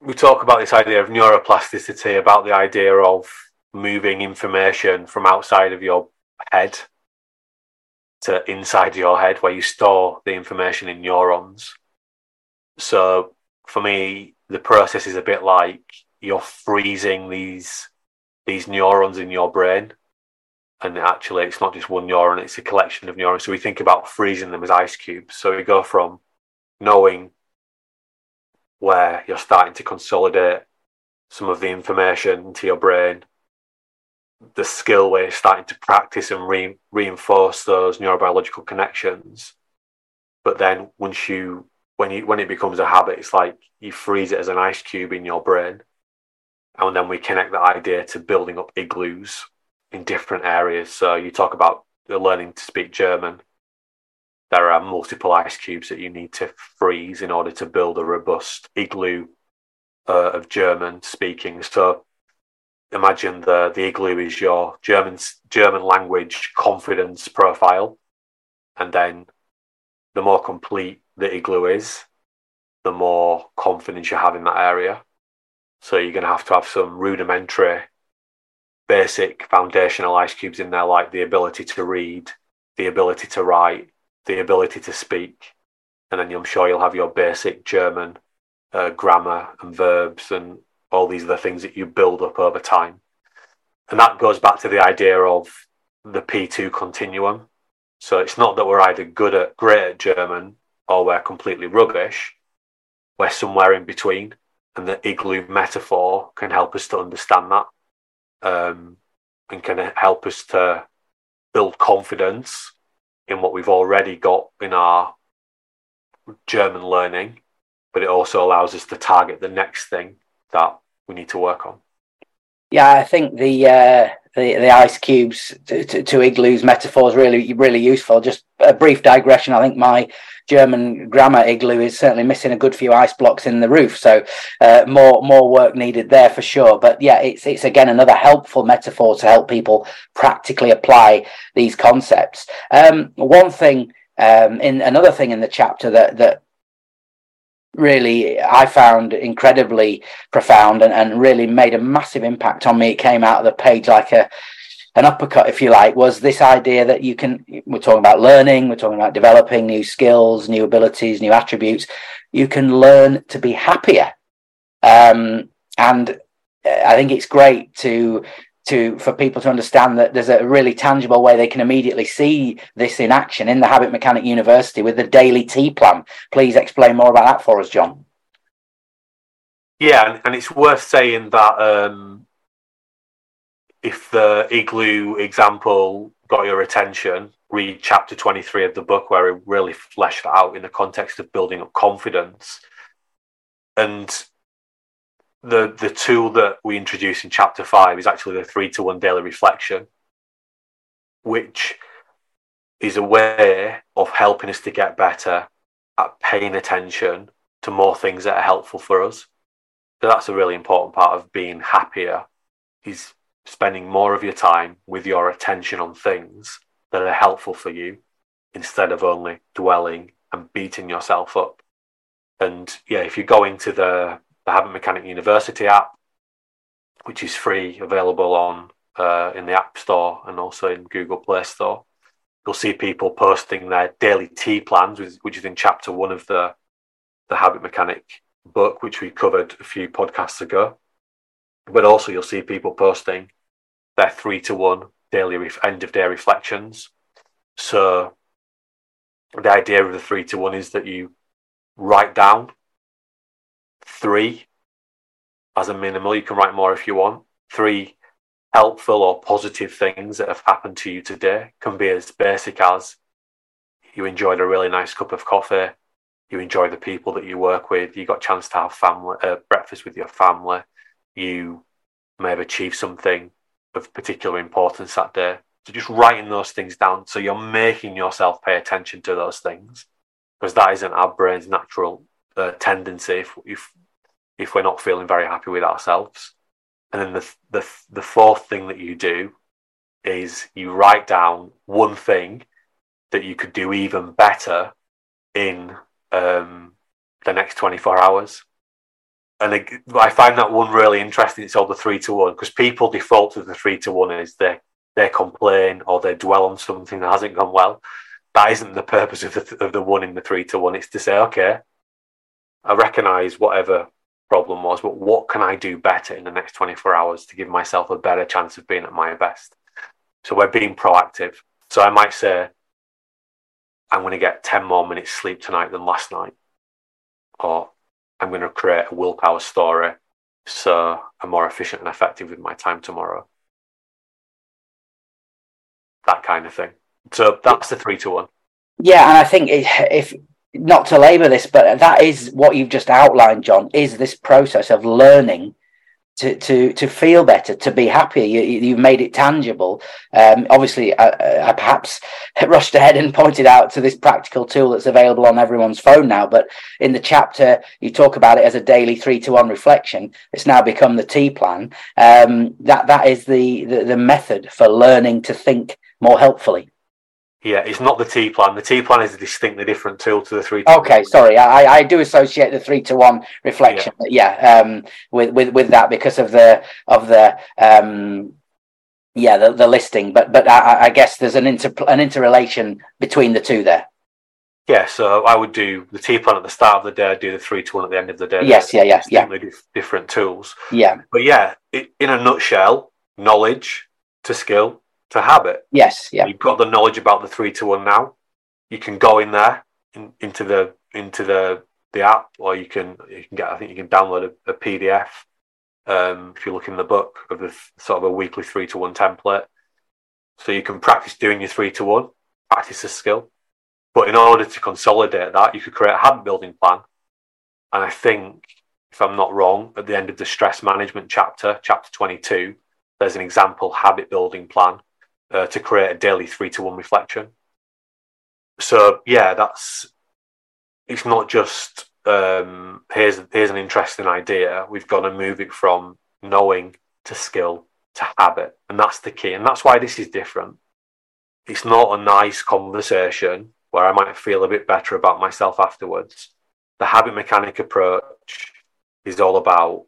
[SPEAKER 2] we talk about this idea of neuroplasticity, about the idea of moving information from outside of your head to inside your head where you store the information in neurons. So for me, the process is a bit like you're freezing these these neurons in your brain. And actually it's not just one neuron, it's a collection of neurons. So we think about freezing them as ice cubes. So we go from knowing where you're starting to consolidate some of the information into your brain the skill where you're starting to practice and re- reinforce those neurobiological connections. But then once you when you when it becomes a habit, it's like you freeze it as an ice cube in your brain. And then we connect that idea to building up igloos in different areas. So you talk about learning to speak German. There are multiple ice cubes that you need to freeze in order to build a robust igloo uh, of German speaking. So imagine the the igloo is your German German language confidence profile, and then the more complete the igloo is, the more confidence you have in that area. So you're going to have to have some rudimentary, basic foundational ice cubes in there, like the ability to read, the ability to write, the ability to speak, and then I'm sure you'll have your basic German uh, grammar and verbs and all these other things that you build up over time. And that goes back to the idea of the P2 continuum. So it's not that we're either good at great at German or we're completely rubbish. We're somewhere in between. And the igloo metaphor can help us to understand that um, and can help us to build confidence in what we've already got in our German learning. But it also allows us to target the next thing that we need to work on.
[SPEAKER 1] Yeah, I think the uh, the, the ice cubes to, to, to, igloos metaphor is really really useful. Just a brief digression. I think my German grammar igloo is certainly missing a good few ice blocks in the roof, so uh, more more work needed there for sure. But yeah, it's it's again another helpful metaphor to help people practically apply these concepts. Um, one thing um, in another thing in the chapter that that really I found incredibly profound and, and really made a massive impact on me. It came out of the page like a an uppercut, if you like, was this idea that you can we're talking about learning, we're talking about developing new skills, new abilities, new attributes. You can learn to be happier. Um, and I think it's great to to for people to understand that there's a really tangible way they can immediately see this in action in the Habit Mechanic University with the daily T plan. Please explain more about that for us, Jon.
[SPEAKER 2] Yeah, and, it's worth saying that um, if the igloo example got your attention, read chapter 23 of the book where it really fleshed that out in the context of building up confidence. And the the tool that we introduce in chapter five is actually the three to one daily reflection, which is a way of helping us to get better at paying attention to more things that are helpful for us. So that's a really important part of being happier is spending more of your time with your attention on things that are helpful for you instead of only dwelling and beating yourself up. And yeah, if you go into the the Habit Mechanic University app, which is free, available on uh, in the App Store and also in Google Play Store. You'll see people posting their daily T plans, which is in chapter one of the the Habit Mechanic book, which we covered a few podcasts ago. But also, you'll see people posting their three to one daily ref- end of day reflections. So, the idea of the three to one is that you write down three as a minimal. You can write more if you want. Three helpful or positive things that have happened to you today can be as basic as you enjoyed a really nice cup of coffee, you enjoy the people that you work with, you got a chance to have family uh, breakfast with your family, you may have achieved something of particular importance that day. So just writing those things down, so you're making yourself pay attention to those things, because that isn't our brain's natural uh, tendency if, if if we're not feeling very happy with ourselves. And then the the the fourth thing that you do is you write down one thing that you could do even better in um, the next 24 hours. And I find that one really interesting. It's all the three to one because people default to the three to one is they they complain or they dwell on something that hasn't gone well. That isn't the purpose of the, of the one in the three to one. It's to say, okay, I recognize whatever problem was, but what can I do better in the next 24 hours to give myself a better chance of being at my best? So we're being proactive. So I might say, I'm going to get 10 more minutes sleep tonight than last night. Or I'm going to create a willpower story so I'm more efficient and effective with my time tomorrow. That kind of thing. So that's the three to one.
[SPEAKER 1] Yeah, and I think if not to labour this, but that is what you've just outlined, Jon. Is this process of learning to to to feel better, to be happier? You, you've made it tangible. Um, obviously, I, I, perhaps rushed ahead and pointed out to this practical tool that's available on everyone's phone now. But in the chapter, you talk about it as a daily three to one reflection. It's now become the T plan. Um, that that is the, the the method for learning to think more helpfully.
[SPEAKER 2] Yeah, it's not the T plan. The T plan is a distinctly different tool to the three.
[SPEAKER 1] okay, sorry, I, I do associate the three to one reflection. Yeah, yeah um, with with with that because of the of the um, yeah the, the listing. But but I, I guess there's an inter an interrelation between the two there.
[SPEAKER 2] Yeah, so I would do the T plan at the start of the day. I'd do the three to one at the end of the day.
[SPEAKER 1] Yes, yeah, yeah, yeah.
[SPEAKER 2] Different tools.
[SPEAKER 1] Yeah,
[SPEAKER 2] but yeah, it, in a nutshell, knowledge to skill to habit.
[SPEAKER 1] Yes, yeah.
[SPEAKER 2] You've got the knowledge about the three to one now. You can go in there in, into the into the the app, or you can you can get. I think you can download a, a PDF um, if you look in the book of the sort of a weekly three to one template. So you can practice doing your three to one, practice a skill. But in order to consolidate that, you could create a habit building plan. And I think, if I'm not wrong, at the end of the stress management chapter, chapter 22, there's an example habit building plan uh, to create a daily three to one reflection. So yeah, that's it's not just um, here's here's an interesting idea. We've got to move it from knowing to skill to habit, and that's the key. And that's why this is different. It's not a nice conversation where I might feel a bit better about myself afterwards. The habit mechanic approach is all about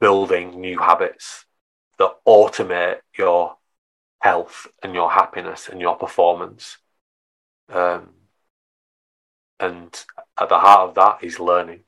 [SPEAKER 2] building new habits that automate your health and your happiness and your performance. Um, and at the heart of that is learning.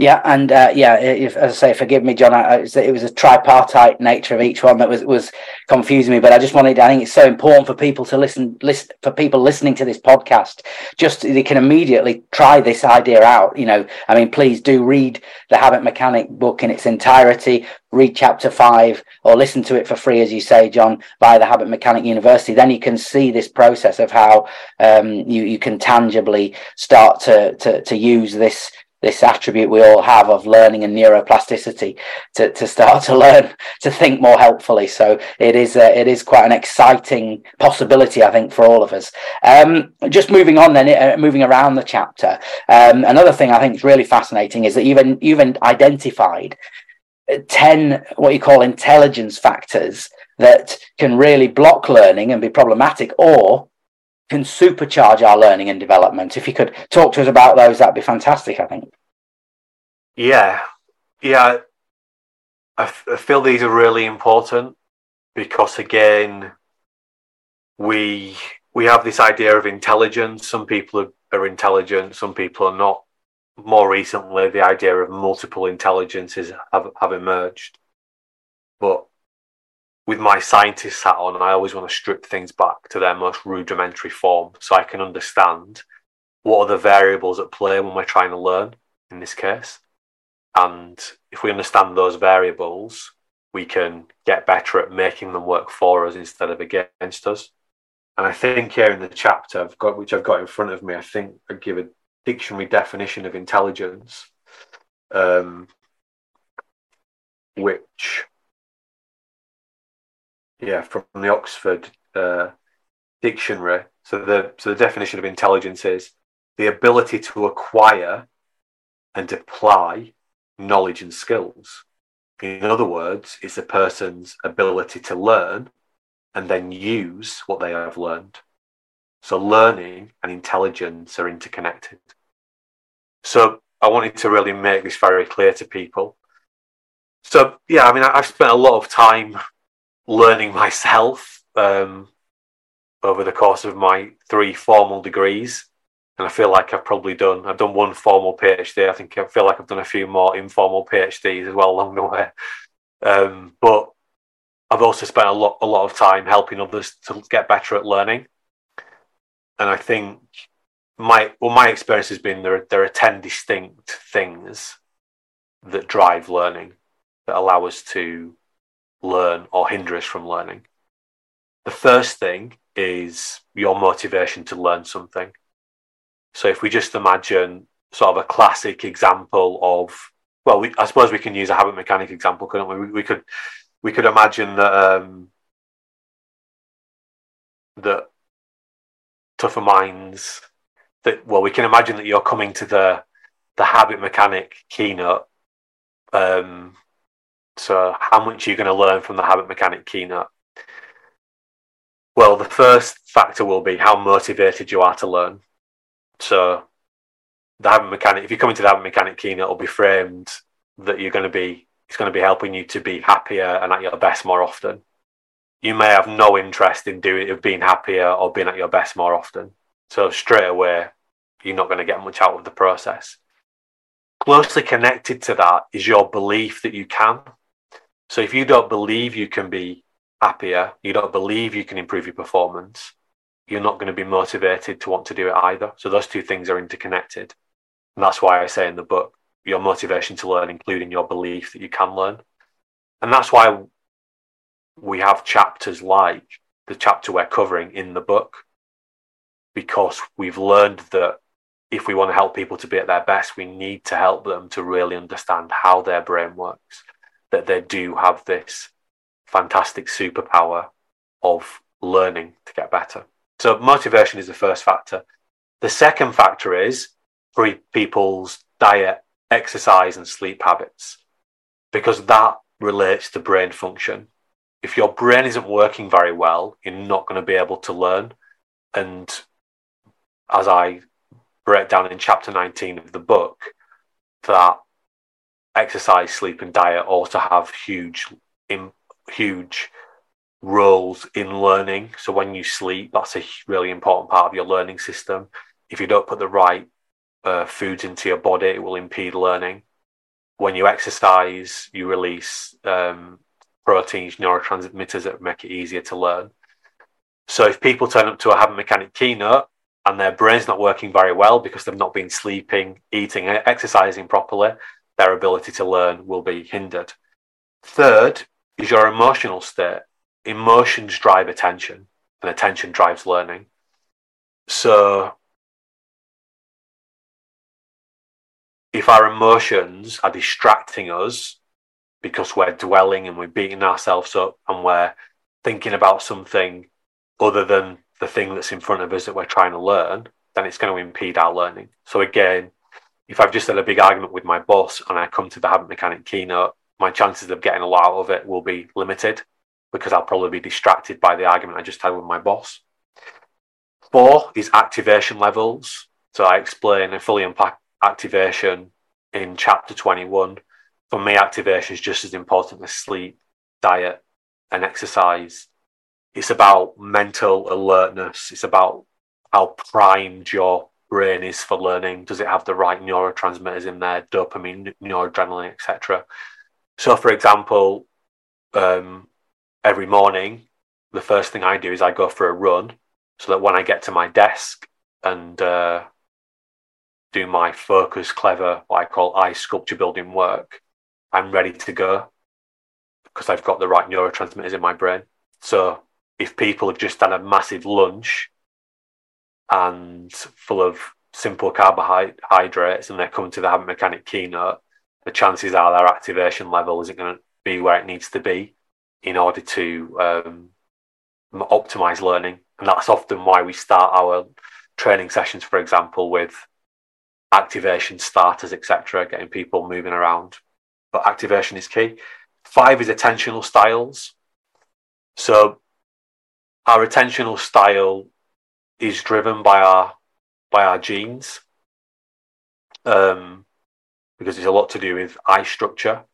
[SPEAKER 1] Yeah, and uh, yeah, if, as I say, forgive me, Jon. I, it was a tripartite nature of each one that was was confusing me. But I just wanted. I think it's so important for people to listen, listen for people listening to this podcast. Just they can immediately try this idea out. You know, I mean, please do read the Habit Mechanic book in its entirety. Read chapter five or listen to it for free, as you say, Jon, by the Habit Mechanic University. Then you can see this process of how um, you you can tangibly start to to to use this this attribute we all have of learning and neuroplasticity to, to start to learn to think more helpfully. So it is uh, it is quite an exciting possibility, I think, for all of us. Um, just moving on then, uh, moving around the chapter. Um, another thing I think is really fascinating is that you've you've identified ten what you call intelligence factors that can really block learning and be problematic, or can supercharge our learning and development. If you could talk to us about those, that'd be fantastic, I think.
[SPEAKER 2] Yeah, yeah. I, feel these are really important because, again, we we have this idea of intelligence. Some people are, are intelligent, some people are not. More recently, the idea of multiple intelligences have, have emerged. But with my scientist hat on, I always want to strip things back to their most rudimentary form so I can understand what are the variables at play when we're trying to learn in this case. And if we understand those variables, we can get better at making them work for us instead of against us. And I think here in the chapter I've got, which I've got in front of me, I think I give a dictionary definition of intelligence, um, which yeah, from the Oxford uh, Dictionary. So the so the definition of intelligence is the ability to acquire and apply knowledge and skills. In other words, it's a person's ability to learn and then use what they have learned. So learning and intelligence are interconnected. So I wanted to really make this very clear to people. So yeah, I mean, I've spent a lot of time learning myself um, over the course of my three formal degrees. And I feel like I've probably done, I've done one formal PhD. I think I feel like I've done a few more informal PhDs as well along the way. Um, but I've also spent a lot, a lot of time helping others to get better at learning. And I think my, well, my experience has been there, there are 10 distinct things that drive learning that allow us to learn or hinder us from learning. The first thing is your motivation to learn something. So if we just imagine sort of a classic example of, well, we, I suppose we can use a habit mechanic example, couldn't we? We, we could we could imagine that um, that tougher minds that well, we can imagine that you're coming to the the habit mechanic keynote um, so, how much are you going to learn from the habit mechanic keynote? Well, the first factor will be how motivated you are to learn. So, the habit mechanic, if you come into the habit mechanic keynote, it'll be framed that you're going to be, it's going to be helping you to be happier and at your best more often. You may have no interest in doing, of being happier or being at your best more often. So, straight away, you're not going to get much out of the process. Closely connected to that is your belief that you can. So if you don't believe you can be happier, you don't believe you can improve your performance, you're not going to be motivated to want to do it either. So those two things are interconnected. And that's why I say in the book, your motivation to learn, including your belief that you can learn. And that's why we have chapters like the chapter we're covering in the book, because we've learned that if we want to help people to be at their best, we need to help them to really understand how their brain works that they do have this fantastic superpower of learning to get better. So, motivation is the first factor. The second factor is for people's diet, exercise, and sleep habits, because that relates to brain function. If your brain isn't working very well, you're not going to be able to learn. And as I break down in chapter 19 of the book, that exercise, sleep, and diet also have huge, in, huge roles in learning. So when you sleep, that's a really important part of your learning system. If you don't put the right uh, foods into your body, it will impede learning. when you exercise, you release um, proteins, neurotransmitters that make it easier to learn. So if people turn up to a habit mechanic keynote and their brain's not working very well because they've not been sleeping, eating, exercising properly, their ability to learn will be hindered. Third is your emotional state. Emotions drive attention, and attention drives learning. So if our emotions are distracting us because we're dwelling and we're beating ourselves up and we're thinking about something other than the thing that's in front of us that we're trying to learn, then it's going to impede our learning. So again, if I've just had a big argument with my boss and I come to the habit mechanic keynote, my chances of getting a lot out of it will be limited because I'll probably be distracted by the argument I just had with my boss. Four is activation levels. So I explain and fully unpack activation in chapter 21. For me, activation is just as important as sleep, diet, and exercise. It's about mental alertness. It's about how primed your brain is for learning. Does it have the right neurotransmitters in there, dopamine, noradrenaline, etc.? So, for example, um, every morning, the first thing I do is I go for a run so that when I get to my desk and uh, do my focus, clever, what I call eye sculpture building work, I'm ready to go because I've got the right neurotransmitters in my brain. So if people have just done a massive lunch and full of simple carbohydrates and they're coming to the habit mechanic keynote, the chances are their activation level isn't going to be where it needs to be in order to um, optimize learning. And that's often why we start our training sessions, for example, with activation starters, etc., getting people moving around. But activation is key. Five is attentional styles. So our attentional style is driven by our by our genes, um, because it's a lot to do with eye structure.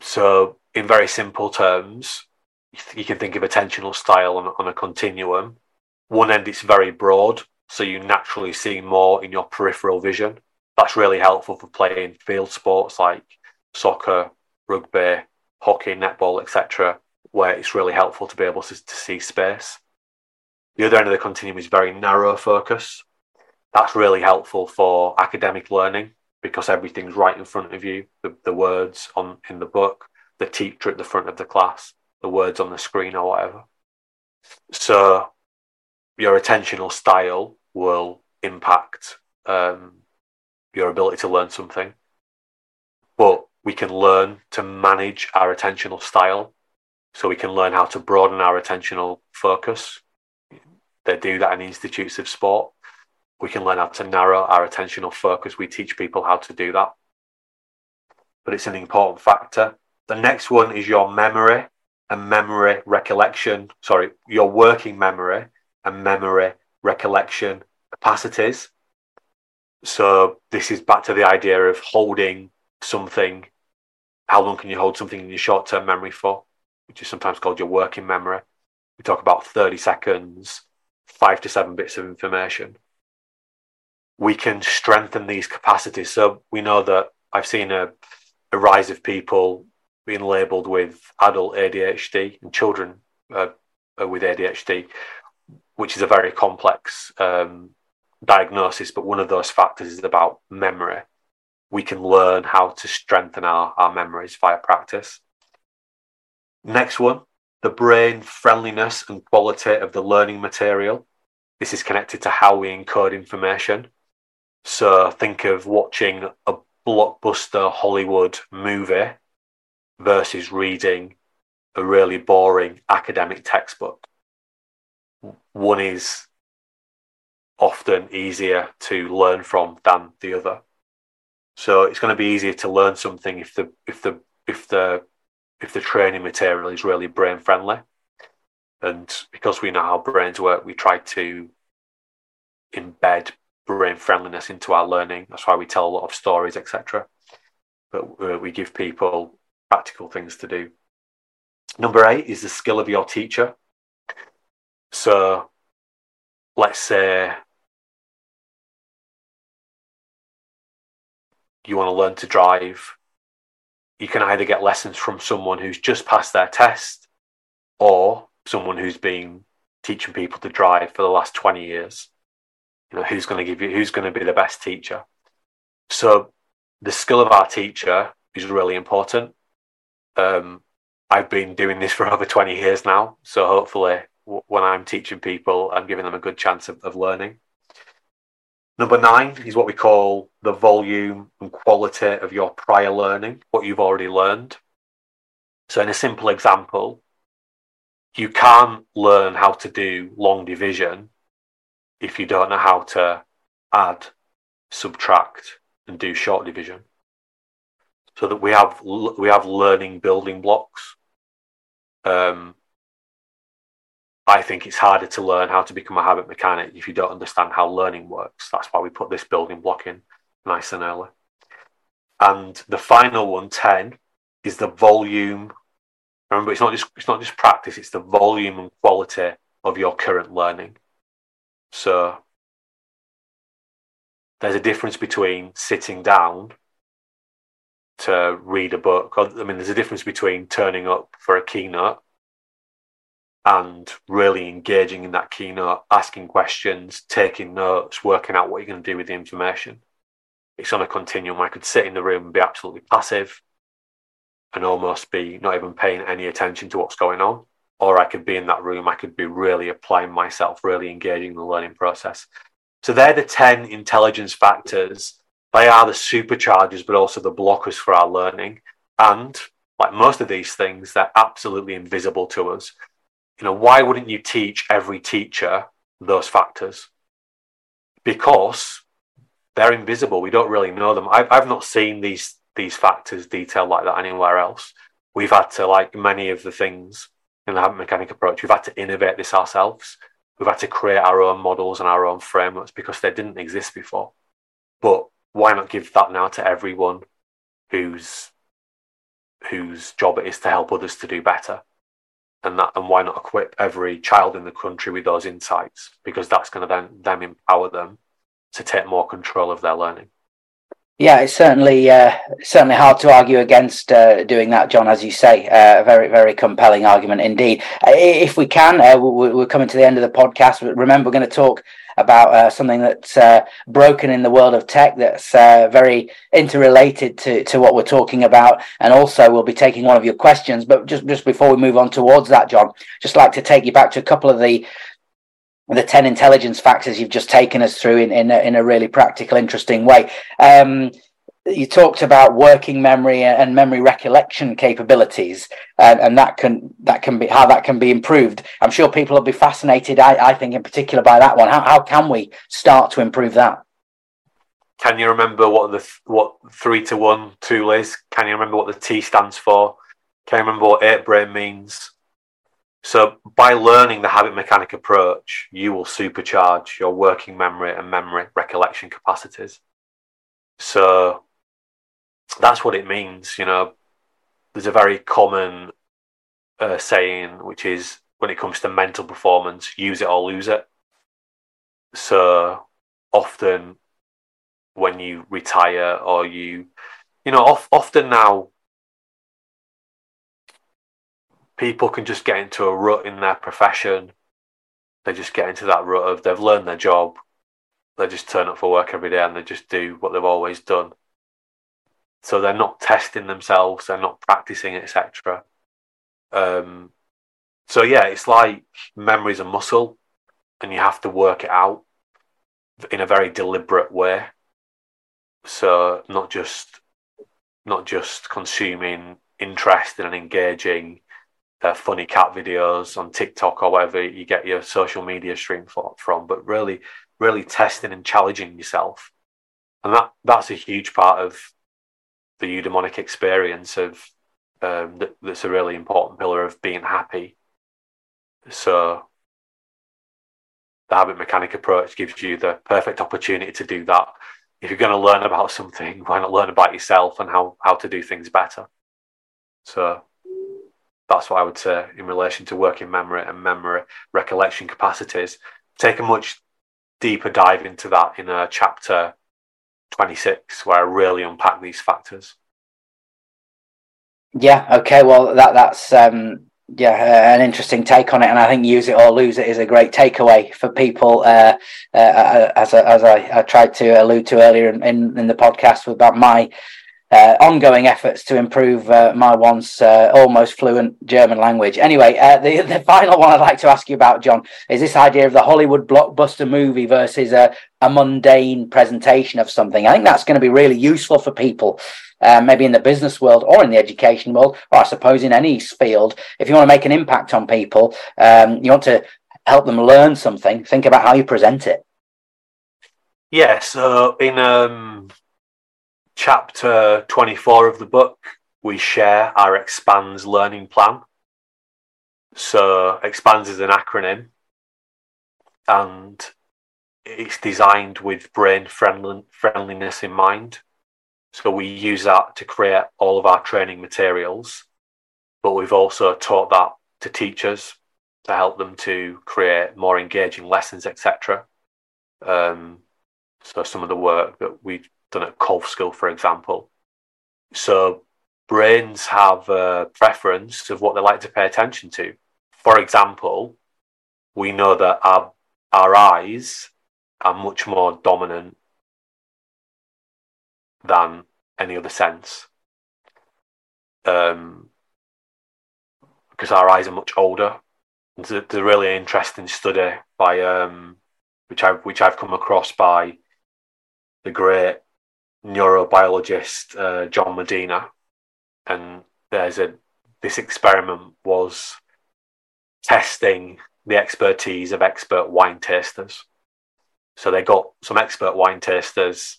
[SPEAKER 2] So, in very simple terms, you can think of attentional style on, on a continuum. One end, it's very broad, so you naturally see more in your peripheral vision. That's really helpful for playing field sports like soccer, rugby, hockey, netball, etc., where it's really helpful to be able to, to see space. The other end of the continuum is very narrow focus. That's really helpful for academic learning because everything's right in front of you. The, the words on in the book, the teacher at the front of the class, the words on the screen or whatever. So your attentional style will impact um, your ability to learn something. But we can learn to manage our attentional style. So we can learn how to broaden our attentional focus. They do that in institutes of sport. We can learn how to narrow our attentional focus. We teach people how to do that. But it's an important factor. The next one is your memory and memory recollection. Sorry, your working memory and memory recollection capacities. So this is back to the idea of holding something. How long can you hold something in your short term memory for? Which is sometimes called your working memory. We talk about 30 seconds, five to seven bits of information. We can strengthen these capacities. So we know that I've seen a, a rise of people being labeled with adult ADHD and children uh, with ADHD which is a very complex um, diagnosis, but one of those factors is about memory. We can learn how to strengthen our, our memories via practice. Next one, the brain friendliness and quality of the learning material. This is connected to how we encode information. So think of watching a blockbuster Hollywood movie versus reading a really boring academic textbook one is often easier to learn from than the other. So it's going to be easier to learn something if the if the if the if the training material is really brain friendly. And because we know how brains work, we try to embed brain friendliness into our learning. That's why we tell a lot of stories, etc. But uh, we give people practical things to do. Number eight is the skill of your teacher. So let's say you want to learn to drive, you can either get lessons from someone who's just passed their test or someone who's been teaching people to drive for the last 20 years. You know, who's going to give you, who's going to be the best teacher? So the skill of our teacher is really important. Um, I've been doing this for over 20 years now. So hopefully, w- when I'm teaching people, I'm giving them a good chance of, of learning. Number nine is what we call the volume and quality of your prior learning, what you've already learned. So, in a simple example, you can't learn how to do long division if you don't know how to add, subtract, and do short division. So that we have we have learning building blocks. Um, I think it's harder to learn how to become a habit mechanic if you don't understand how learning works. That's why we put this building block in nice and early. And the final one, 10, is the volume. Remember, it's not just it's not just practice, it's the volume and quality of your current learning. So there's a difference between sitting down to read a book. I mean, there's a difference between turning up for a keynote and really engaging in that keynote, asking questions, taking notes, working out what you're going to do with the information. It's on a continuum. I could sit in the room and be absolutely passive and almost be not even paying any attention to what's going on. Or I could be in that room, I could be really applying myself, really engaging in the learning process. So they're the 10 intelligence factors. They are the superchargers, but also the blockers for our learning. And like most of these things, they're absolutely invisible to us you know, why wouldn't you teach every teacher those factors? Because they're invisible. We don't really know them. I've, I've not seen these these factors detailed like that anywhere else. We've had to, like many of the things in the mechanic approach, we've had to innovate this ourselves. We've had to create our own models and our own frameworks because they didn't exist before. But why not give that now to everyone whose whose job it is to help others to do better? And that and why not equip every child in the country with those insights? Because that's going to then them empower them to take more control of their learning.
[SPEAKER 1] Yeah it's certainly uh, certainly hard to argue against uh, doing that jon as you say. Uh, a very very compelling argument indeed. Uh, if we can uh, we're coming to the end of the podcast. Remember we're going to talk about uh, something that's uh, broken in the world of tech that's uh, very interrelated to, to what we're talking about. And also, we'll be taking one of your questions. But just, just before we move on towards that, Jon, just like to take you back to a couple of the the 10 intelligence factors you've just taken us through in, in, a, in a really practical, interesting way. Um, you talked about working memory and memory recollection capabilities and, and, that can that can be how that can be improved. I'm sure people will be fascinated i, I think in particular by that one. How, how can we start to improve that?
[SPEAKER 2] Can you remember what the what three to one tool is? Can you remember what the t stands for? Can you remember what eight brain means? So by learning the habit mechanic approach you will supercharge your working memory and memory recollection capacities. So that's what it means. You know, there's a very common uh, saying which is when it comes to mental performance, use it or lose it. So often when you retire or you, you know, of, often now people can just get into a rut in their profession. They just get into that rut of they've learned their job, they just turn up for work every day and they just do what they've always done so they're not testing themselves, they're not practicing, etc. Um, so yeah, it's like memory's a muscle, and you have to work it out in a very deliberate way. So not just not just consuming interesting and engaging uh, funny cat videos on TikTok or whatever you get your social media stream for, from, but really, really testing and challenging yourself, and that that's a huge part of the eudaimonic experience of um, that, that's a really important pillar of being happy. So the habit mechanic approach gives you the perfect opportunity to do that. If you're going to learn about something, why not learn about yourself and how, how to do things better? So that's what I would say in relation to working memory and memory recollection capacities. Take a much deeper dive into that in a chapter 26, where I really unpack these factors.
[SPEAKER 1] Yeah. Okay. Well, that that's um, yeah an interesting take on it, and I think use it or lose it is a great takeaway for people. Uh, uh, uh as as I, I, tried to allude to earlier in, in, in the podcast about my uh, ongoing efforts to improve uh, my once uh, almost fluent German language. Anyway, uh, the the final one I'd like to ask you about, Jon, is this idea of the Hollywood blockbuster movie versus a, a mundane presentation of something. I think that's going to be really useful for people. Uh, maybe in the business world or in the education world, or I suppose in any field. If you want to make an impact on people, um, you want to help them learn something. Think about how you present it.
[SPEAKER 2] Yeah. So in um, chapter 24 of the book, we share our Expands learning plan. So, Expands is an acronym and it's designed with brain friendliness in mind. So, we use that to create all of our training materials, but we've also taught that to teachers to help them to create more engaging lessons, etc. Um, so, some of the work that we done at Colf School, for example. So brains have a preference of what they like to pay attention to. For example, we know that our, our eyes are much more dominant than any other sense. Um, because our eyes are much older. There's a, really interesting study by um, which I've which I've come across by the great neurobiologist uh, John Medina, and there's a this experiment was testing the expertise of expert wine tasters. So they got some expert wine tasters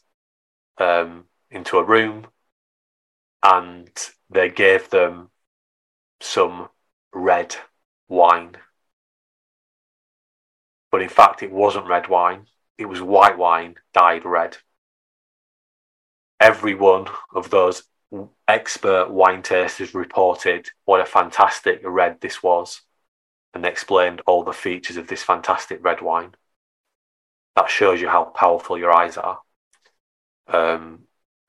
[SPEAKER 2] um, into a room, and they gave them some red wine. But in fact, it wasn't red wine. It was white wine dyed red every one of those expert wine tasters reported what a fantastic red this was and explained all the features of this fantastic red wine. That shows you how powerful your eyes are. Um,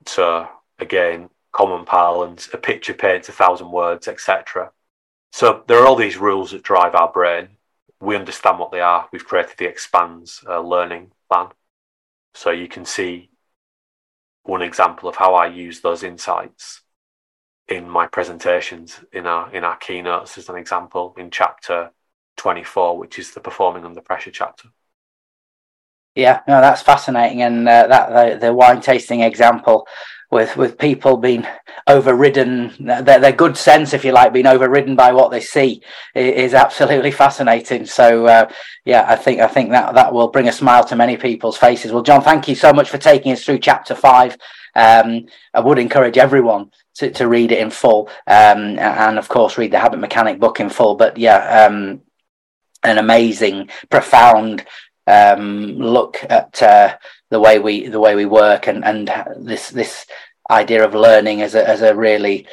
[SPEAKER 2] so, again, common parlance, a picture paints a thousand words, etc. So, there are all these rules that drive our brain. We understand what they are. We've created the Expands uh, learning plan. So, you can see one example of how I use those insights in my presentations in our in our keynotes as an example in chapter 24 which is the performing under pressure chapter
[SPEAKER 1] yeah no that's fascinating and uh, that the, the wine tasting example with with people being overridden their, their good sense if you like being overridden by what they see is absolutely fascinating. So uh, yeah i think i think that that will bring a smile to many people's faces. Well jon thank you so much for taking us through chapter five. Um, i would encourage everyone to, to read it in full um, and of course read the habit mechanic book in full but yeah um, an amazing profound um, look at uh, the way we the way we work and and this this idea of learning as a as a really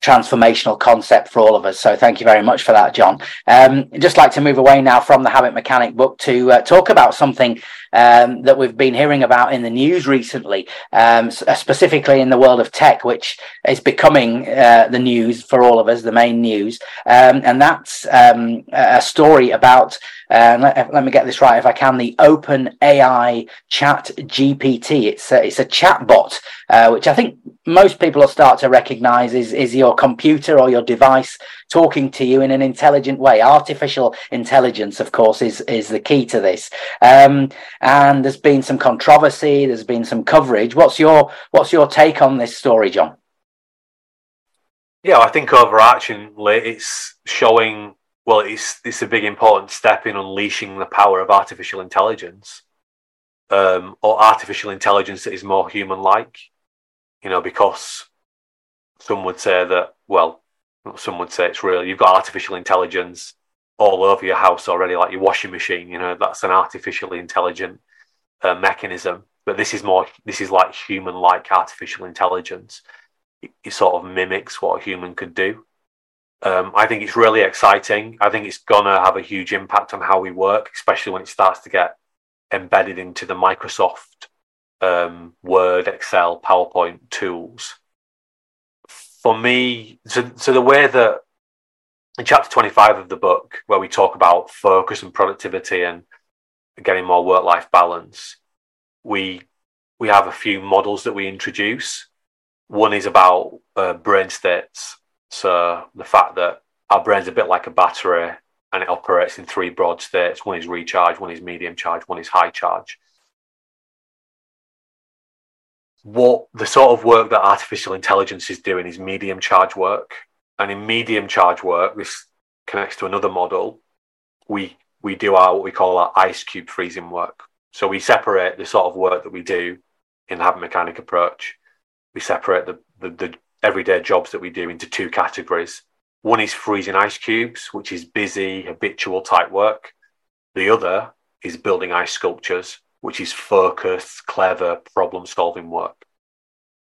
[SPEAKER 1] transformational concept for all of us. So thank you very much for that, Jon. Um, just like to move away now from the Habit Mechanic book to uh, talk about something um, that we've been hearing about in the news recently, um, uh, specifically in the world of tech, which is becoming uh, the news for all of us, the main news. Um, and that's um, a story about, uh, let, let, me get this right if I can, the Open AI Chat GPT. It's a, it's a chat bot, uh, which I think most people will start to recognize is, is your computer or your device talking to you in an intelligent way. Artificial intelligence, of course, is, is the key to this. Um, and there's been some controversy, there's been some coverage. What's your what's your take on this story, Jon?
[SPEAKER 2] Yeah, I think overarchingly it's showing well, it's it's a big important step in unleashing the power of artificial intelligence. Um, or artificial intelligence that is more human like. You know, because some would say that, well, some would say it's real. You've got artificial intelligence all over your house already, like your washing machine. You know, that's an artificially intelligent uh, mechanism. But this is more, this is like human like artificial intelligence. It, it, sort of mimics what a human could do. Um, I think it's really exciting. I think it's going to have a huge impact on how we work, especially when it starts to get embedded into the Microsoft um, Word, Excel, PowerPoint tools. For me, so, so the way that in chapter 25 of the book, where we talk about focus and productivity and getting more work life balance, we we have a few models that we introduce. One is about uh, brain states. So the fact that our brain's a bit like a battery and it operates in three broad states. One is recharge, one is medium charge, one is high charge. What the sort of work that artificial intelligence is doing is medium charge work. And in medium charge work, this connects to another model. We we do our what we call our ice cube freezing work. So we separate the sort of work that we do in the habit mechanic approach. We separate the, the, the everyday jobs that we do into two categories. One is freezing ice cubes, which is busy, habitual type work. The other is building ice sculptures, which is focused, clever, problem solving work.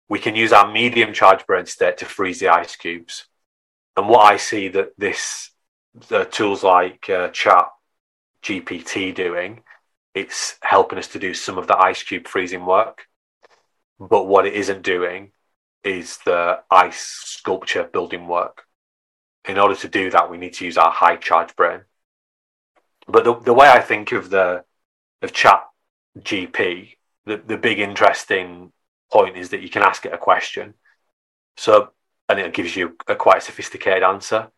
[SPEAKER 2] We can use our medium charge brain state to freeze the ice cubes. And what I see that this, tools like uh, Chat GPT doing, it's helping us to do some of the ice cube freezing work. But what it isn't doing is the ice sculpture building work. In order to do that, we need to use our high charge brain. But the, the way I think of the of chat GP, the, the big interesting point is that you can ask it a question. So and it gives you a quite sophisticated answer.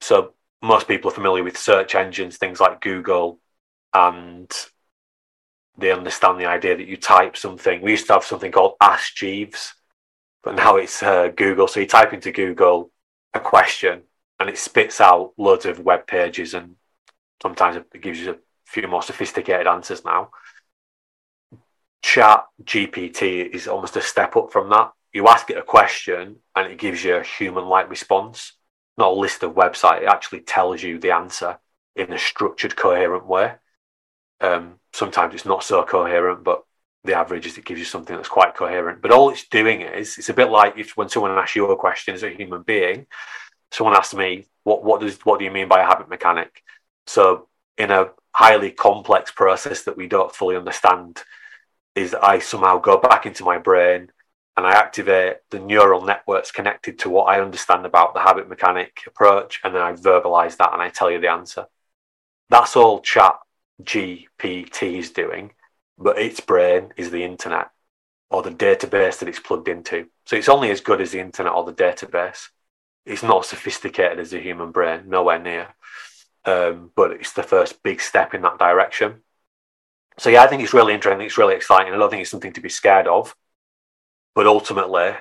[SPEAKER 2] So most people are familiar with search engines, things like Google, and they understand the idea that you type something. We used to have something called Ask Jeeves, but now it's uh, Google. So you type into Google a question and it spits out loads of web pages and sometimes it gives you a few more sophisticated answers now. Chat GPT is almost a step up from that. You ask it a question and it gives you a human like response, not a list of websites. It actually tells you the answer in a structured, coherent way. Um, sometimes it's not so coherent, but the average is it gives you something that's quite coherent. But all it's doing is it's a bit like if when someone asks you a question as a human being, someone asks me, what what does what do you mean by a habit mechanic? So in a highly complex process that we don't fully understand, is that I somehow go back into my brain and I activate the neural networks connected to what I understand about the habit mechanic approach, and then I verbalize that and I tell you the answer. That's all chat GPT is doing but its brain is the internet or the database that it's plugged into. So it's only as good as the internet or the database. It's not sophisticated as a human brain, nowhere near. Um, but it's the first big step in that direction. So yeah, I think it's really interesting. It's really exciting. I don't think it's something to be scared of. But ultimately,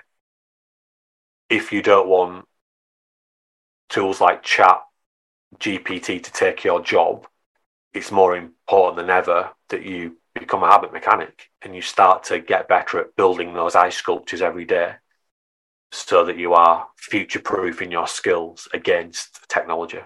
[SPEAKER 2] if you don't want tools like Chat GPT to take your job, it's more important than ever that you become a habit mechanic and you start to get better at building those ice sculptures every day so that you are future proofing your skills against technology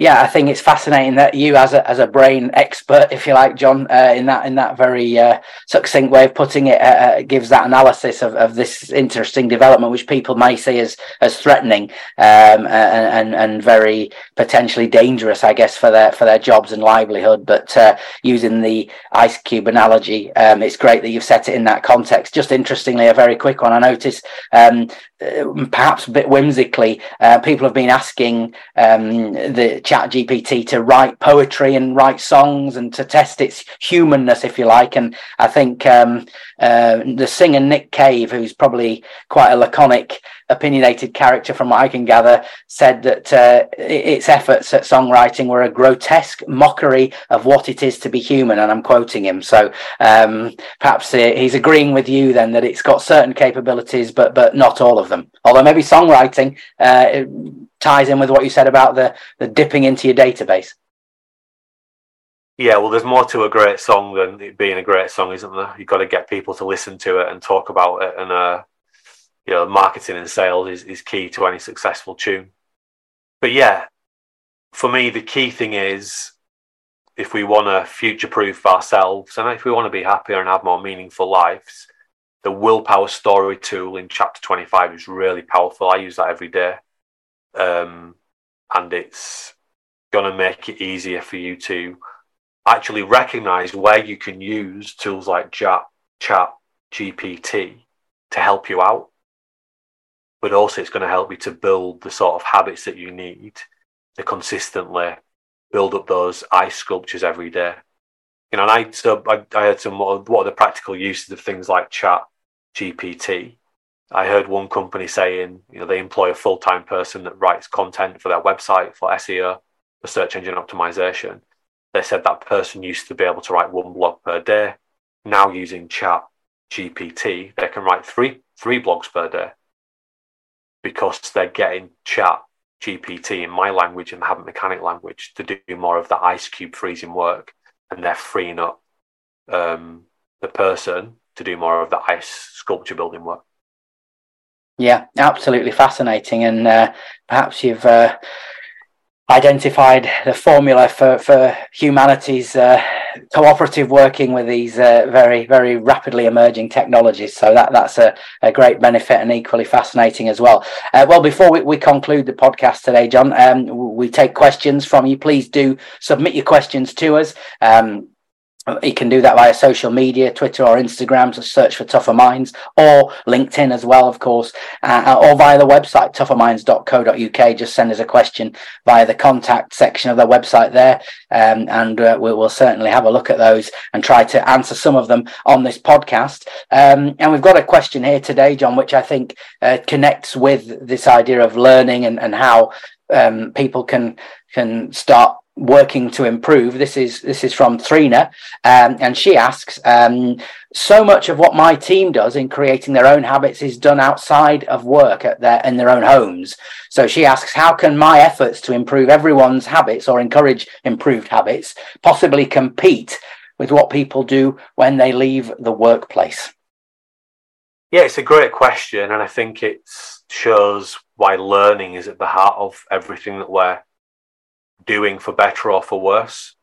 [SPEAKER 1] yeah, I think it's fascinating that you, as a as a brain expert, if you like, Jon, uh, in that in that very uh, succinct way of putting it, uh, uh gives that analysis of, of this interesting development, which people may see as as threatening um, and, and, very potentially dangerous, I guess, for their for their jobs and livelihood. But uh, using the ice cube analogy, um, it's great that you've set it in that context. Just interestingly, a very quick one. I noticed um, uh, perhaps a bit whimsically, people have been asking um, the Chat GPT to write poetry and write songs and to test its humanness, if you like. And I think um, uh, the singer Nick Cave, who's probably quite a laconic, opinionated character, from what I can gather, said that uh, its efforts at songwriting were a grotesque mockery of what it is to be human. And I'm quoting him. So um, perhaps uh, he's agreeing with you then that it's got certain capabilities, but but not all of them. Although maybe songwriting uh, ties in with what you said about the the dipping into your database.
[SPEAKER 2] Yeah, well, there's more to a great song than it being a great song, isn't there? You've got to get people to listen to it and talk about it, and uh, you know, marketing and sales is, is key to any successful tune. But yeah, for me, the key thing is if we want to future proof ourselves and if we want to be happier and have more meaningful lives, the willpower story tool in chapter 25 is really powerful. I use that every day. Um, and it's going to make it easier for you to actually recognize where you can use tools like Chat chat GPT to help you out, but also it's going to help you to build the sort of habits that you need to consistently build up those ice sculptures every day. You know, and I so I, I had some what are the practical uses of things like chat GPT. I heard one company saying, you know, they employ a full time person that writes content for their website for SEO, for search engine optimization. They said that person used to be able to write one blog per day. Now using chat GPT, they can write three three blogs per day because they're getting chat GPT in my language and Habit Mechanic language to do more of the ice cube freezing work, and they're freeing up um, the person to do more of the ice sculpture building work.
[SPEAKER 1] Yeah, absolutely fascinating, and uh, perhaps you've uh, identified the formula for for humanity's uh, cooperative working with these uh, very very rapidly emerging technologies. So that that's a, a great benefit and equally fascinating as well. Uh, well before we, we conclude the podcast today jon um, we take questions from you. Please do submit your questions to us. Um, you can do that via social media, Twitter or Instagram, to search for Tougher Minds, or LinkedIn as well, of course, uh, or via the website, tougherminds.co.uk. Just send us a question via the contact section of the website there, um, and uh, we will certainly have a look at those and try to answer some of them on this podcast. Um, and we've got a question here today, Jon, which I think uh, connects with this idea of learning and, and how um, people can can start working to improve. This is this is from Trina, um, and she asks: um, so much of what my team does in creating their own habits is done outside of work at their in their own homes. So she asks: how can my efforts to improve everyone's habits or encourage improved habits possibly compete with what people do when they leave the workplace?
[SPEAKER 2] Yeah, it's a great question, and I think it shows why learning is at the heart of everything that we're doing for better or for worse.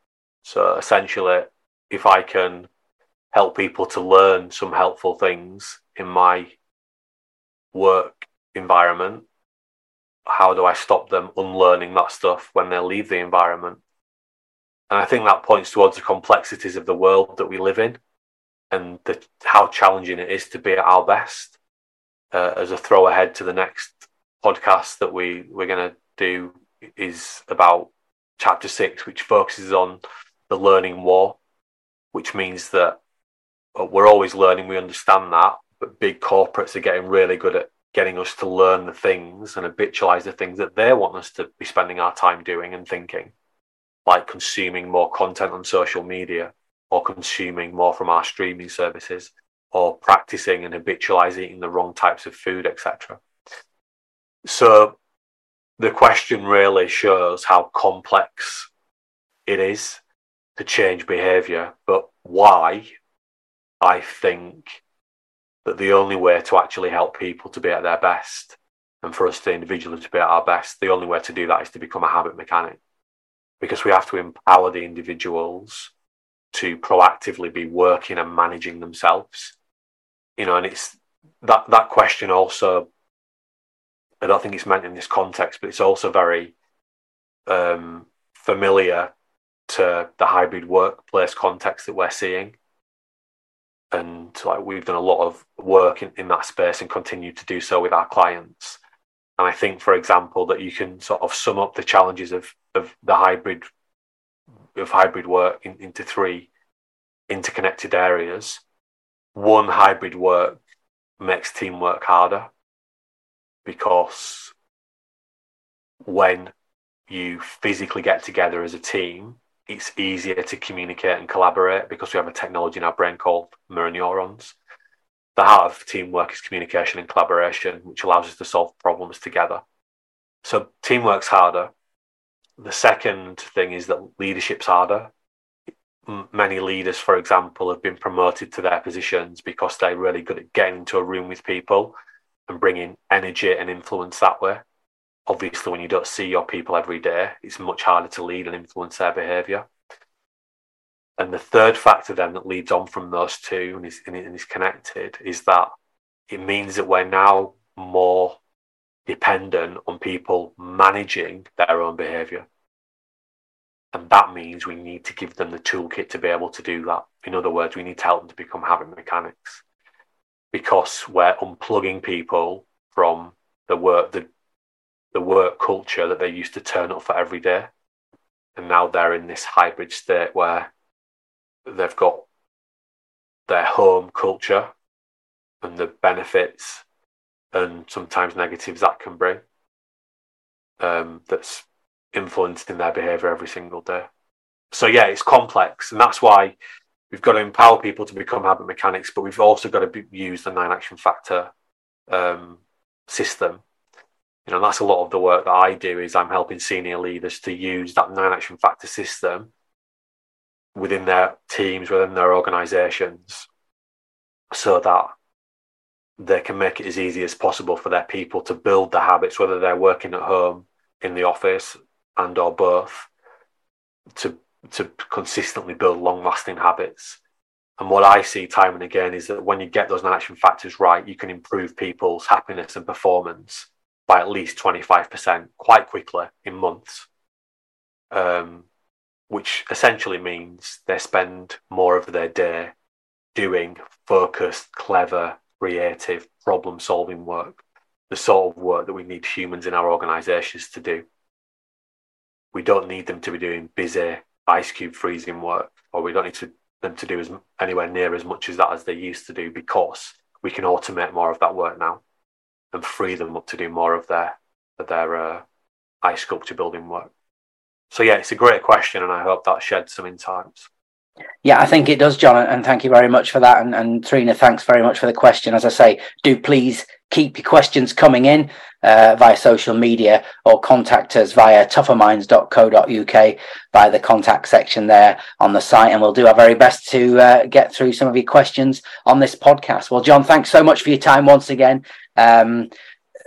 [SPEAKER 2] So essentially, if I can help people to learn some helpful things in my work environment, how do I stop them unlearning that stuff when they leave the environment? And I think that points towards the complexities of the world that we live in and the, how challenging it is to be at our best. Uh, as a throw ahead to the next podcast that we, we're going to do is about chapter six, which focuses on the learning war, which means that uh, we're always learning, we understand that, but big corporates are getting really good at getting us to learn the things and habitualize the things that they want us to be spending our time doing and thinking, like consuming more content on social media or consuming more from our streaming services or practicing and habitualizing the wrong types of food, etc. So the question really shows how complex it is to change behavior, but why I think that the only way to actually help people to be at their best and for us to individually to be at our best, the only way to do that is to become a habit mechanic because we have to empower the individuals to proactively be working and managing themselves. You know, and it's that that question also I don't think it's meant in this context, but it's also very um, familiar to the hybrid workplace context that we're seeing. And like we've done a lot of work in, in that space and continue to do so with our clients. And I think, for example, that you can sort of sum up the challenges of, of the hybrid of hybrid work in, into three interconnected areas. One, hybrid work makes teamwork harder because when you physically get together as a team, it's easier to communicate and collaborate because we have a technology in our brain called mirror neurons. The heart of teamwork is communication and collaboration, which allows us to solve problems together. So teamwork's harder. The second thing is that leadership's harder. Many leaders, for example, have been promoted to their positions because they're really good at getting into a room with people and bringing energy and influence that way. Obviously, when you don't see your people every day, it's much harder to lead and influence their behaviour. And the third factor then that leads on from those two and is, and is connected is that it means that we're now more dependent on people managing their own behaviour. And that means we need to give them the toolkit to be able to do that. In other words, we need to help them to become habit mechanics because we're unplugging people from the work, the, the work culture that they used to turn up for every day. And now they're in this hybrid state where they've got their home culture and the benefits and sometimes negatives that can bring um, that's influencing their behavior every single day. So yeah, it's complex, and that's why we've got to empower people to become habit mechanics, but we've also got to be, use the nine action factor um, system. You know, that's a lot of the work that I do. Is I'm helping senior leaders to use that nine action factor system within their teams, within their organisations, so that they can make it as easy as possible for their people to build the habits, whether they're working at home, in the office, and or both, to to consistently build long lasting habits. And what I see time and again is that when you get those nine action factors right, you can improve people's happiness and performance by at least 25% quite quickly in months. Um, which essentially means they spend more of their day doing focused, clever, creative, problem solving work, the sort of work that we need humans in our organizations to do. We don't need them to be doing busy ice cube freezing work, or we don't need to, them to do as anywhere near as much as that as they used to do because we can automate more of that work now and free them up to do more of their their uh, ice sculpture building work. So yeah, it's a great question, and I hope that sheds some insights.
[SPEAKER 1] Yeah, I think it does, Jon, and thank you very much for that. And, and Trina, thanks very much for the question. As I say, do please keep your questions coming in uh, via social media or contact us via tougherminds.co.uk by the contact section there on the site. And we'll do our very best to uh, get through some of your questions on this podcast. Well, Jon, thanks so much for your time once again. Um,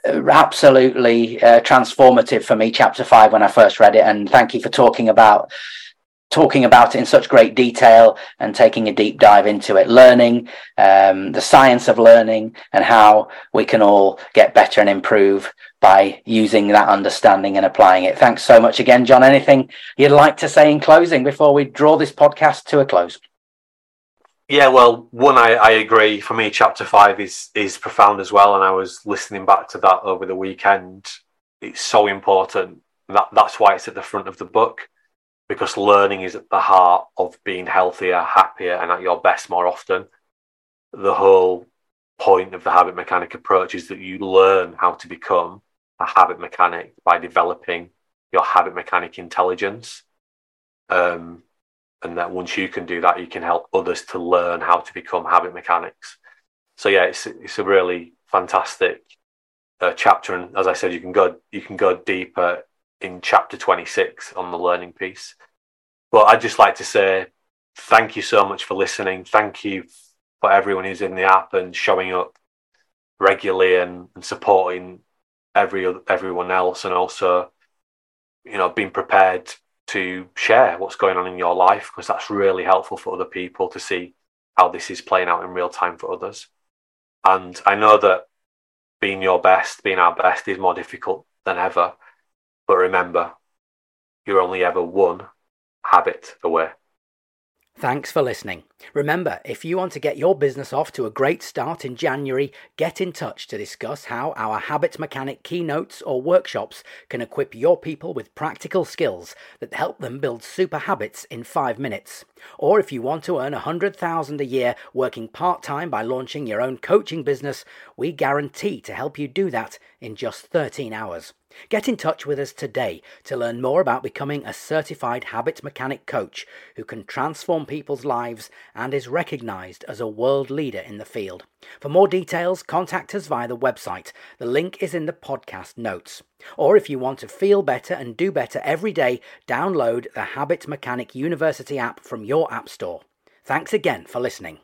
[SPEAKER 1] absolutely uh, transformative for me, chapter five, when I first read it. And thank you for talking about talking about it in such great detail and taking a deep dive into it, learning um, the science of learning and how we can all get better and improve by using that understanding and applying it. Thanks so much again, Jon. Anything you'd like to say in closing before we draw this podcast to a close?
[SPEAKER 2] Yeah, well, one, I, I agree. For me, chapter five is is profound as well, and I was listening back to that over the weekend. It's so important. That that's why it's at the front of the book because learning is at the heart of being healthier, happier, and at your best more often. The whole point of the habit mechanic approach is that you learn how to become a habit mechanic by developing your habit mechanic intelligence. Um, and that once you can do that, you can help others to learn how to become habit mechanics. So yeah, it's it's a really fantastic uh, chapter, and as I said, you can go you can go deeper in chapter 26 on the learning piece. But I'd just like to say thank you so much for listening. Thank you for everyone who's in the app and showing up regularly and, and supporting every everyone else, and also you know being prepared to share what's going on in your life because that's really helpful for other people to see how this is playing out in real time for others. And I know that being your best, being our best, is more difficult than ever. But remember, you're only ever one habit away.
[SPEAKER 1] Thanks for listening. Remember, if you want to get your business off to a great start in January, get in touch to discuss how our Habit Mechanic keynotes or workshops can equip your people with practical skills that help them build super habits in five minutes. Or if you want to earn a 100,000 a year working part time by launching your own coaching business, we guarantee to help you do that in just 13 hours. Get in touch with us today to learn more about becoming a certified habit mechanic coach who can transform people's lives and is recognized as a world leader in the field. For more details, contact us via the website. The link is in the podcast notes. Or if you want to feel better and do better every day, download the Habit Mechanic University app from your App Store. Thanks again for listening.